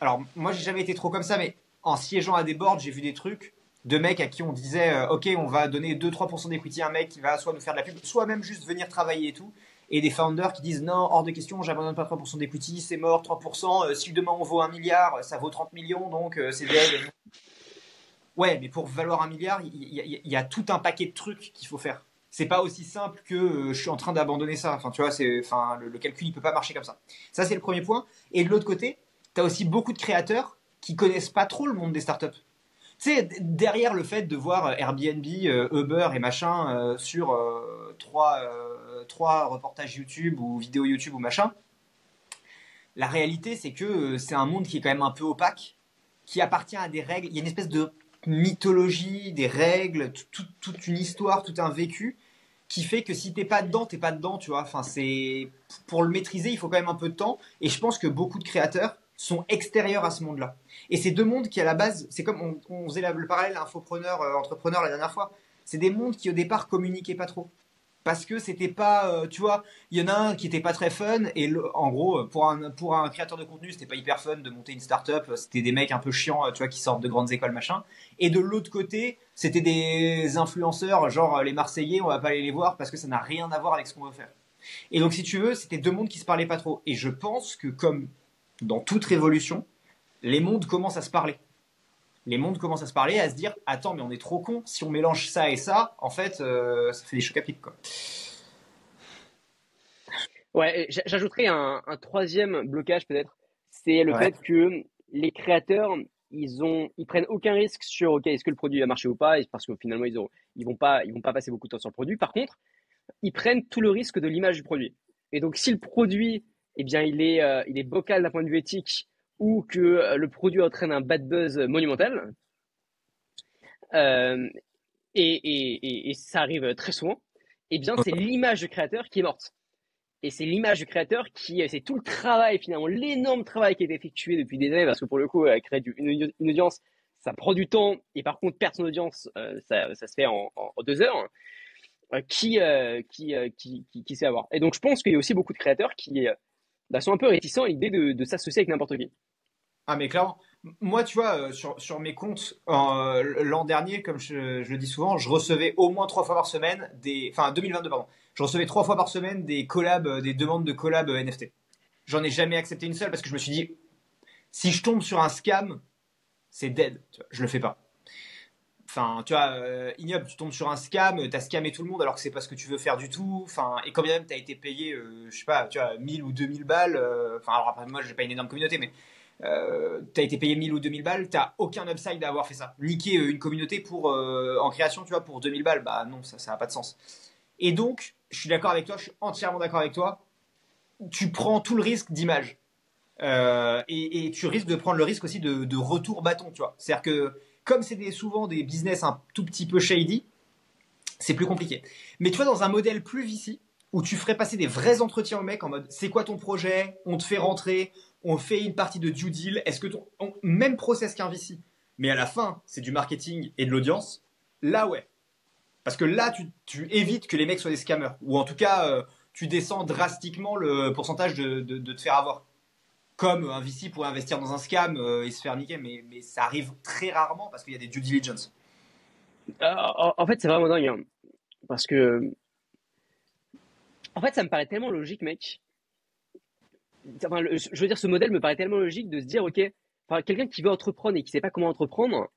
alors moi j'ai jamais été trop comme ça, mais en siégeant à des boards, j'ai vu des trucs de mecs à qui on disait, ok, on va donner 2-3% d'equity à un mec qui va soit nous faire de la pub, soit même juste venir travailler et tout et des founders qui disent non, hors de question, j'abandonne pas 3% d'equity, c'est mort, 3%, euh, si demain on vaut un milliard, ça vaut 30 millions, donc euh, c'est dead. Ouais, mais pour valoir un milliard, il y, a tout un paquet de trucs qu'il faut faire. C'est pas aussi simple que euh, je suis en train d'abandonner ça. Enfin, tu vois, enfin, le, calcul, il peut pas marcher comme ça. Ça, c'est le premier point. Et de l'autre côté, tu as aussi beaucoup de créateurs qui connaissent pas trop le monde des startups. Tu sais, derrière le fait de voir Airbnb, Uber et machin sur trois trois reportages YouTube ou vidéos YouTube ou machin. La réalité, c'est que euh, c'est un monde qui est quand même un peu opaque, qui appartient à des règles. Il y a une espèce de mythologie, des règles, toute une histoire, tout un vécu qui fait que si t'es pas dedans, t'es pas dedans, tu vois. Enfin, c'est pour le maîtriser, il faut quand même un peu de temps. Et je pense que beaucoup de créateurs sont extérieurs à ce monde-là. Et ces deux mondes qui à la base, c'est comme on, on, faisait le parallèle infopreneur, euh, entrepreneur la dernière fois. C'est des mondes qui au départ communiquaient pas trop parce que c'était pas euh, tu vois il y en a un qui était pas très fun et en gros pour un pour un créateur de contenu c'était pas hyper fun de monter une startup c'était des mecs un peu chiants tu vois qui sortent de grandes écoles machin. Et de l'autre côté c'était des influenceurs genre les Marseillais on va pas aller les voir parce que ça n'a rien à voir avec ce qu'on veut faire. Et donc si tu veux c'était deux mondes qui se parlaient pas trop. Et je pense que comme dans toute révolution, les mondes commencent à se parler. Les mondes commencent à se parler, à se dire Attends, mais on est trop con. Si on mélange ça et ça, en fait, euh, ça fait des chocs à pic. Quoi. Ouais, j'ajouterais un, troisième blocage peut-être. C'est le fait que les créateurs, ils ont, ils prennent aucun risque sur ok, est-ce que le produit va marcher ou pas, parce que finalement ils ont, ils vont pas, ils vont pas passer beaucoup de temps sur le produit. Par contre, ils prennent tout le risque de l'image du produit. Et donc, si le produit, eh bien, il est, euh, il est bocal d'un point de vue éthique ou que euh, le produit entraîne un bad buzz monumental, euh, et, et, et, ça arrive très souvent, eh bien, c'est l'image du créateur qui est morte. Et c'est l'image du créateur qui, c'est tout le travail finalement, l'énorme travail qui a été effectué depuis des années, parce que pour le coup, créer une, audience, ça prend du temps, et par contre, perdre son audience, ça, ça, se fait en, en deux heures. Euh, qui, euh, qui, euh, qui, qui, qui, sait avoir. Et donc, je pense qu'il y a aussi beaucoup de créateurs qui bah, sont un peu réticents à l'idée de, de s'associer avec n'importe qui. Ah, mais clairement. Moi, tu vois, sur, sur mes comptes, l'an dernier, comme je, je, le dis souvent, je recevais au moins trois fois par semaine des. Enfin, 2022, pardon. Je recevais trois fois par semaine des collabs, des demandes de collabs NFT. J'en ai jamais accepté une seule parce que je me suis dit, si je tombe sur un scam, c'est dead. Tu vois, je le fais pas. Enfin, tu vois, euh, ignoble, tu tombes sur un scam, t'as scamé tout le monde alors que c'est pas ce que tu veux faire du tout. Enfin, et quand même t'as été payé, euh, je sais pas, tu vois, 1000 ou 2000 balles. Euh, enfin, alors après, moi j'ai pas une énorme communauté, mais t'as été payé 1000 ou 2000 balles, t'as aucun upside à avoir fait ça. Niquer une communauté pour en création, tu vois, pour 2000 balles, bah non, ça, ça a pas de sens. Et donc, je suis d'accord avec toi, je suis entièrement d'accord avec toi. Tu prends tout le risque d'image. Et, tu risques de prendre le risque aussi de, de retour bâton, tu vois. C'est-à-dire que comme c'est souvent des business un tout petit peu shady, c'est plus compliqué. Mais tu vois, dans un modèle plus VC, où tu ferais passer des vrais entretiens au mec en mode c'est quoi ton projet? On te fait rentrer, on fait une partie de due deal. Est-ce que ton même process qu'un VC, mais à la fin c'est du marketing et de l'audience. Là ouais, parce que là tu, évites que les mecs soient des scammers ou en tout cas euh, tu descends drastiquement le pourcentage de te faire avoir comme un VC pourrait investir dans un scam euh, et se faire niquer, mais, ça arrive très rarement parce qu'il y a des due diligence. Euh, en fait, c'est vraiment dingue. Hein. parce que. En fait, ça me paraît tellement logique, mec. Enfin, je veux dire, ce modèle me paraît tellement logique de se dire, ok, enfin, quelqu'un qui veut entreprendre et qui sait pas comment entreprendre,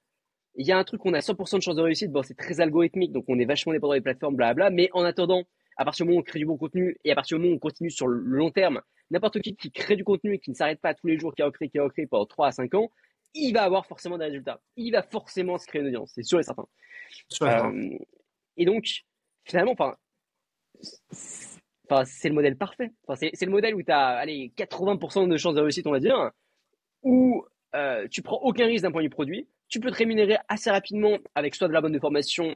il y a un truc, on a 100% de chance de réussite. Bon, c'est très algorithmique, donc on est vachement dépendant des plateformes, blabla. Mais en attendant, à partir du moment où on crée du bon contenu et à partir du moment où on continue sur le long terme n'importe qui qui crée du contenu et qui ne s'arrête pas tous les jours, qui a recréé, qui a recréé pendant 3 à 5 ans, il va avoir forcément des résultats. Il va forcément se créer une audience, c'est sûr et certain. Euh, et donc, finalement, enfin, c'est le modèle parfait. Enfin, c'est le modèle où tu as allez, 80% de chances de réussite, on va dire, où euh, tu prends aucun risque d'un point de vue produit. Tu peux te rémunérer assez rapidement avec soit de la bonne de formation,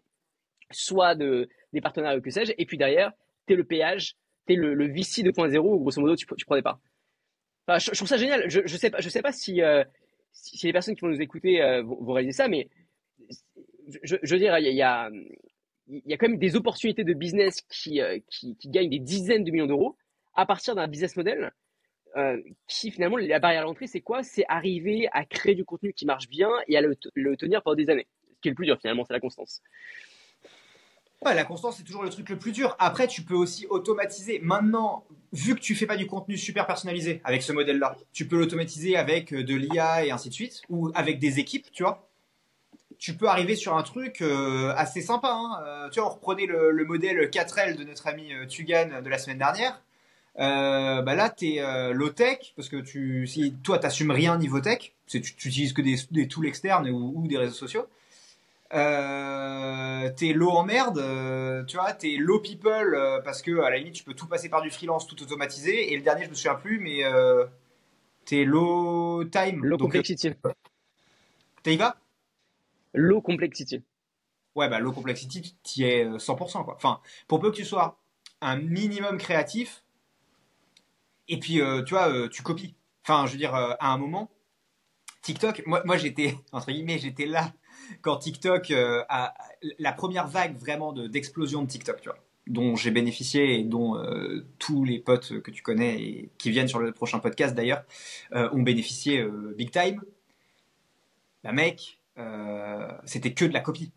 soit de, des partenaires, que sais-je. Et puis derrière, tu es le péage le, le VC 2.0 où grosso modo tu, tu prenais pas. Enfin, je, trouve ça génial. Je, je sais pas, je sais pas si, euh, si, les personnes qui vont nous écouter euh, vont, réaliser ça, mais je veux dire, il y a, il y a quand même des opportunités de business qui, euh, qui, qui gagnent des dizaines de millions d'euros à partir d'un business model euh, qui finalement, la barrière à l'entrée, c'est quoi? C'est arriver à créer du contenu qui marche bien et à le, tenir pendant des années. Ce qui est le plus dur finalement, c'est la constance. La constance, c'est toujours le truc le plus dur. Après, tu peux aussi automatiser. Maintenant, vu que tu fais pas du contenu super personnalisé avec ce modèle-là, tu peux l'automatiser avec euh, de l'IA et ainsi de suite, ou avec des équipes, tu vois. Tu peux arriver sur un truc euh, assez sympa. Hein. Euh, tu vois, on reprenait le, modèle 4L de notre ami Tugan de la semaine dernière. bah là, tu es low-tech, parce que tu, si toi, t'assumes rien niveau tech, tu, tu utilises que des, des tools externes ou des réseaux sociaux, euh, t'es low en merde, euh, tu vois, t'es low people euh, parce que à la limite tu peux tout passer par du freelance, tout automatisé. Et le dernier, je me souviens plus, mais euh, t'es low time. Low complexity. T'es y va Low complexity. Ouais, bah low complexity, t'y es 100%. Quoi. Enfin, pour peu que tu sois un minimum créatif, et puis tu vois, tu copies. Enfin, je veux dire, à un moment, TikTok, moi, moi j'étais, entre guillemets, j'étais là quand TikTok euh, a la première vague vraiment d'explosion de, TikTok, tu vois, dont j'ai bénéficié et dont euh, tous les potes que tu connais et qui viennent sur le prochain podcast d'ailleurs euh, ont bénéficié big time. La mec, c'était que de la copie.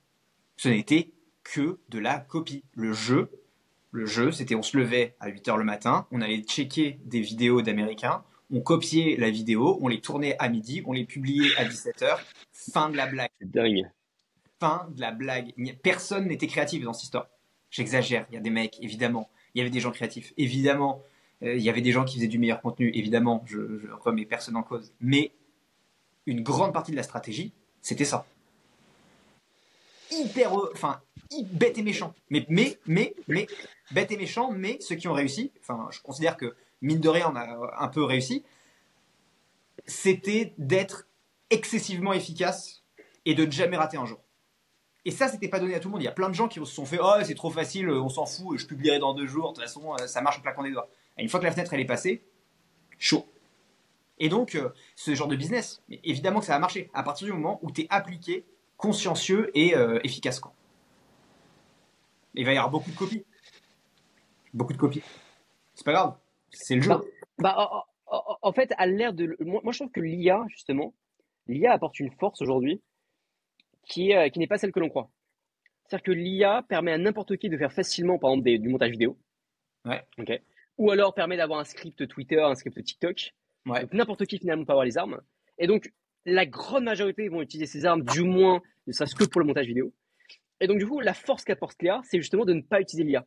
Ce n'était que de la copie. Le jeu, le jeu, c'était on se levait à 8h le matin, on allait checker des vidéos d'Américains, on copiait la vidéo, on les tournait à midi, on les publiait à 17h. Fin de la blague. C'est dingue. Fin de la blague. Personne n'était créatif dans cette histoire. J'exagère, il y a des mecs, évidemment. Il y avait des gens créatifs, évidemment. Euh, il y avait des gens qui faisaient du meilleur contenu, évidemment. Je, je remets personne en cause. Mais une grande partie de la stratégie, c'était ça. Hyper, enfin, bête et méchant. Mais, mais, mais, mais, bête et méchant, mais ceux qui ont réussi, enfin, je considère que, mine de rien, on a un peu réussi, c'était d'être excessivement efficace et de ne jamais rater un jour. Et ça, c'était pas donné à tout le monde. Il y a plein de gens qui se sont fait Oh, c'est trop facile, on s'en fout, je publierai dans deux jours, de toute façon, ça marche en claquant des doigts. Et une fois que la fenêtre elle est passée, chaud. Et donc, euh, ce genre de business, évidemment que ça va marcher à partir du moment où tu es appliqué, consciencieux et euh, efficace. Quoi. Il va y avoir beaucoup de copies. Beaucoup de copies. C'est pas grave, c'est le jeu. Bah, bah en fait, à l'ère de. Moi, je trouve que l'IA, justement, l'IA apporte une force aujourd'hui qui, euh, qui n'est pas celle que l'on croit. C'est-à-dire que l'IA permet à n'importe qui de faire facilement, par exemple, du montage vidéo. Ouais. Ou alors permet d'avoir un script Twitter, un script TikTok. Ouais. N'importe qui finalement peut avoir les armes. Et donc la grande majorité vont utiliser ces armes, du moins, ne serait-ce que pour le montage vidéo. Et donc du coup, la force qu'apporte l'IA, c'est justement de ne pas utiliser l'IA.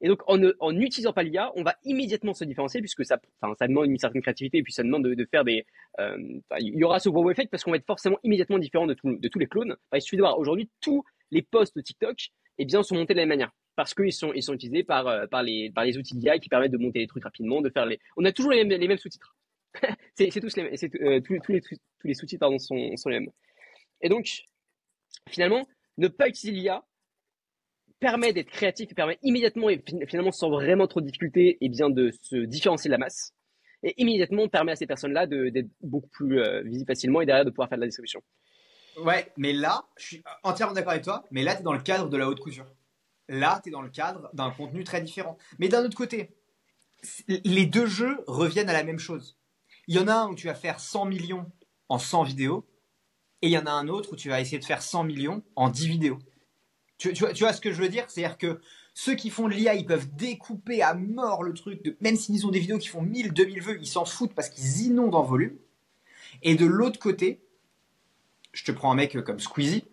Et donc en n'utilisant pas l'IA, on va immédiatement se différencier puisque ça, ça demande une certaine créativité et puis ça demande de, faire des. Euh, il y aura ce gros effet parce qu'on va être forcément immédiatement différent de, de tous les clones. il suffit de voir aujourd'hui tous les posts TikTok, eh bien, sont montés de la même manière parce qu'ils sont, ils sont utilisés par, euh, par, les, par les outils d'IA qui permettent de monter les trucs rapidement, de faire les. On a toujours les mêmes sous-titres. c'est tous les, euh, tous, les, tous les sous-titres sont les mêmes. Et donc, finalement, ne pas utiliser l'IA permet d'être créatif et permet immédiatement et finalement sans vraiment trop de difficultés et eh bien de se différencier de la masse et immédiatement permet à ces personnes-là d'être beaucoup plus euh, visibles facilement et derrière de pouvoir faire de la distribution. Ouais, mais là, je suis entièrement d'accord avec toi, mais là, tu es dans le cadre de la haute couture. Là, tu es dans le cadre d'un contenu très différent. Mais d'un autre côté, les deux jeux reviennent à la même chose. Il y en a un où tu vas faire 100 millions en 100 vidéos, et il y en a un autre où tu vas essayer de faire 100 millions en 10 vidéos. Tu, vois, ce que je veux dire? C'est-à-dire que ceux qui font de l'IA, ils peuvent découper à mort le truc, même s'ils ont des vidéos qui font 1000, 2000 vues, ils s'en foutent parce qu'ils inondent en volume. Et de l'autre côté, je te prends un mec comme Squeezie,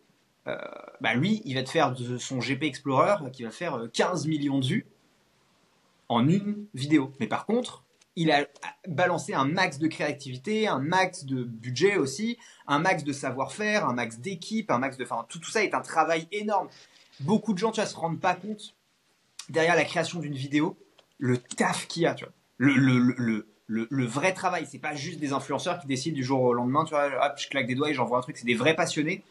euh, bah lui, il va te faire son GP Explorer qui va faire 15 euh, millions de vues en une vidéo. Mais par contre, il a balancé un max de créativité, un max de budget aussi, un max de savoir-faire, un max d'équipe, un max de. Enfin, tout, ça est un travail énorme beaucoup de gens, tu vois, se rendent pas compte derrière la création d'une vidéo, le taf qu'il y a, tu vois. Le, le, le, le, vrai travail, c'est pas juste des influenceurs qui décident du jour au lendemain, tu vois, hop, je claque des doigts et j'envoie un truc. C'est des vrais passionnés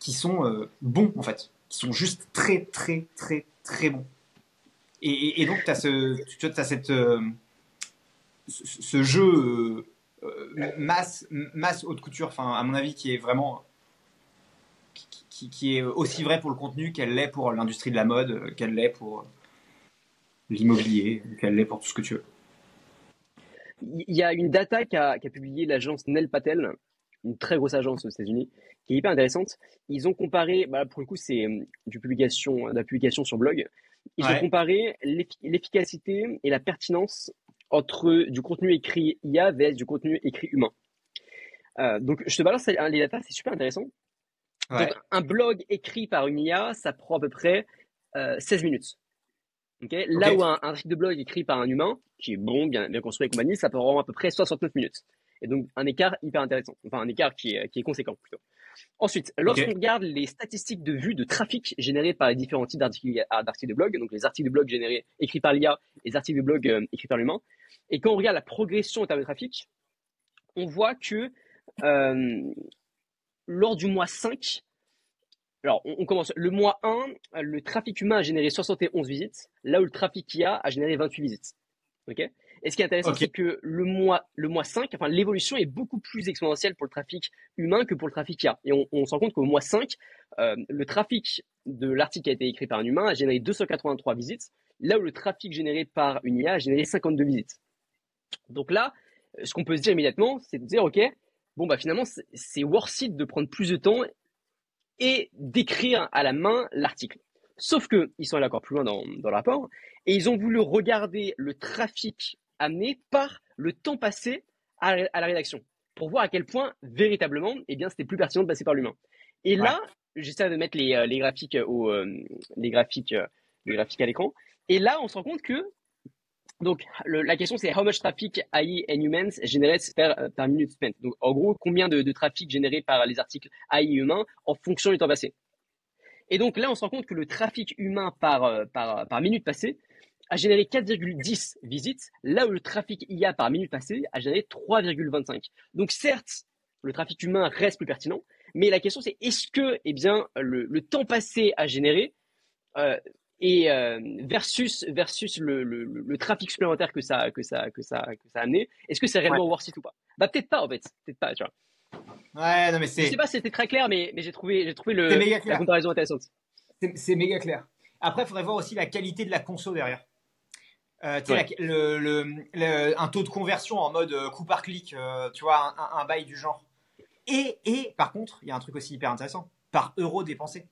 qui sont euh, bons, en fait. Qui sont juste très, très, très, très bons. Et, donc, tu as, ce, tu as cette, euh, ce, jeu euh, masse, masse haute couture, enfin, à mon avis, qui est vraiment qui, est aussi vrai pour le contenu qu'elle l'est pour l'industrie de la mode, qu'elle l'est pour l'immobilier, qu'elle l'est pour tout ce que tu veux. Il y a une data qu'a publié l'agence Nel Patel, une très grosse agence aux États-Unis, qui est hyper intéressante. Ils ont comparé, bah pour le coup, c'est euh, du publication, de la publication sur blog. Ils ont comparé l'efficacité et la pertinence entre du contenu écrit IA vs du contenu écrit humain. Euh, donc, je te balance les data, c'est super intéressant. Donc, un blog écrit par une IA, ça prend à peu près 16 euh, minutes. Là où un, article de blog écrit par un humain, qui est bon, bien, bien construit et compagnie, ça prend à peu près 69 minutes. Et donc, un écart hyper intéressant. Enfin, un écart qui est, qui est conséquent plutôt. Ensuite, lorsqu'on regarde les statistiques de vue de trafic générés par les différents types d'articles de blog, donc les articles de blog générés, écrits par l'IA, les articles de blog euh, écrits par l'humain, et quand on regarde la progression en termes de trafic, on voit que euh, lors du mois 5, alors on, commence le mois 1, le trafic humain a généré 71 visites, là où le trafic IA a généré 28 visites. Ok? Et ce qui est intéressant, c'est que le mois, le mois 5, enfin, l'évolution est beaucoup plus exponentielle pour le trafic humain que pour le trafic IA. Et on, se rend compte qu'au mois 5, euh, le trafic de l'article qui a été écrit par un humain a généré 283 visites, là où le trafic généré par une IA a généré 52 visites. Donc là, ce qu'on peut se dire immédiatement, c'est de dire, OK, bon, bah finalement, c'est worth it de prendre plus de temps et d'écrire à la main l'article. Sauf que ils sont allés encore plus loin dans, dans le rapport et ils ont voulu regarder le trafic amené par le temps passé à, la rédaction pour voir à quel point véritablement, eh bien, c'était plus pertinent de passer par l'humain. Et là, j'essaie de mettre les, euh, les graphiques au, les graphiques, les graphiques à l'écran. Et là, on se rend compte que donc, la question c'est how much traffic AI and humans generates per, par minute spent. Donc, en gros, combien de, de trafic généré par les articles AI humains en fonction du temps passé. Et donc là, on se rend compte que le trafic humain par, euh, par, par minute passée a généré 4,10 visites, là où le trafic IA par minute passée a généré 3,25. Donc certes, le trafic humain reste plus pertinent, mais la question c'est est-ce que eh bien, le, le temps passé à générer euh, et euh, versus versus le, le, le, trafic supplémentaire que ça que ça que ça que ça a amené est-ce que c'est réellement ouais. worth it ou pas? Bah peut-être pas en fait. Peut-être pas tu vois. Ouais non mais c'est je sais pas si c'était très clair mais mais j'ai trouvé j'ai trouvé le la comparaison intéressante. C'est méga clair. Après il faudrait voir aussi la qualité de la conso derrière euh, le, le, un taux de conversion en mode euh, coup par clic, euh, tu vois, un, un, bail du genre. Et, et par contre, il y a un truc aussi hyper intéressant, par euro dépensé.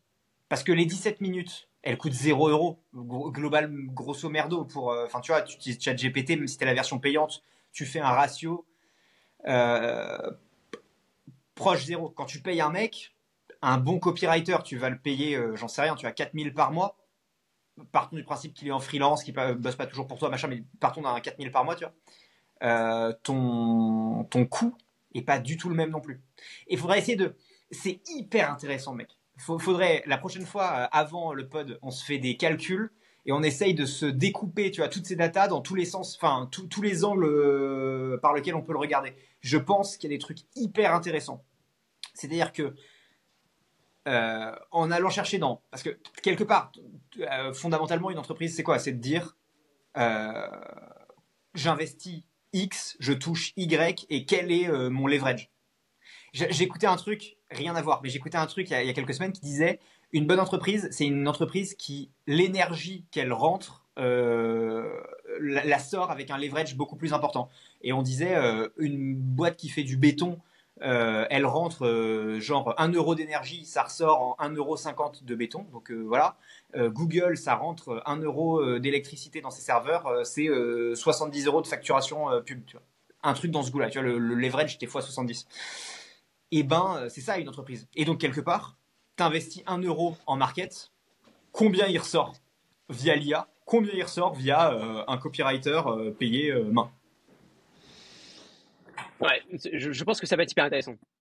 Parce que les 17 minutes elle coûte 0 euros global grosso merdo pour euh, tu vois tu utilises ChatGPT même si tu la version payante tu fais un ratio proche zéro quand tu payes un mec un bon copywriter tu vas le payer j'en sais rien tu as 4000 par mois partons du principe qu'il est en freelance qu'il bosse pas toujours pour toi machin mais partons d'un 4000 par mois tu vois ton ton coût est pas du tout le même non plus et il faudrait essayer de c'est hyper intéressant mec faudrait la prochaine fois euh, avant le pod, on se fait des calculs et on essaye de se découper, tu vois, toutes ces datas dans tous les sens, enfin tous les angles euh, par lesquels on peut le regarder. Je pense qu'il y a des trucs hyper intéressants. C'est-à-dire que euh, en allant chercher dans, parce que quelque part, fondamentalement, une entreprise, c'est quoi? C'est de dire, j'investis X, je touche Y, et quel est mon leverage? Écouté un truc rien à voir. Mais j'écoutais un truc il y, a, quelques semaines qui disait une bonne entreprise, c'est une entreprise qui l'énergie qu'elle rentre euh, la, sort avec un leverage beaucoup plus important. Et on disait euh, une boîte qui fait du béton, euh, elle rentre genre 1 euro d'énergie, ça ressort en 1,50 euro de béton. Donc voilà. Google, ça rentre 1 euro d'électricité dans ses serveurs, c'est 70 euros de facturation pub. Un truc dans ce goût-là. Tu vois, le, le leverage était x 70 et eh ben euh, c'est ça une entreprise. Et donc quelque part, tu investis un euro en market, combien il ressort via l'IA, combien il ressort via euh, un copywriter euh, payé main? Ouais, je, pense que ça va être hyper intéressant.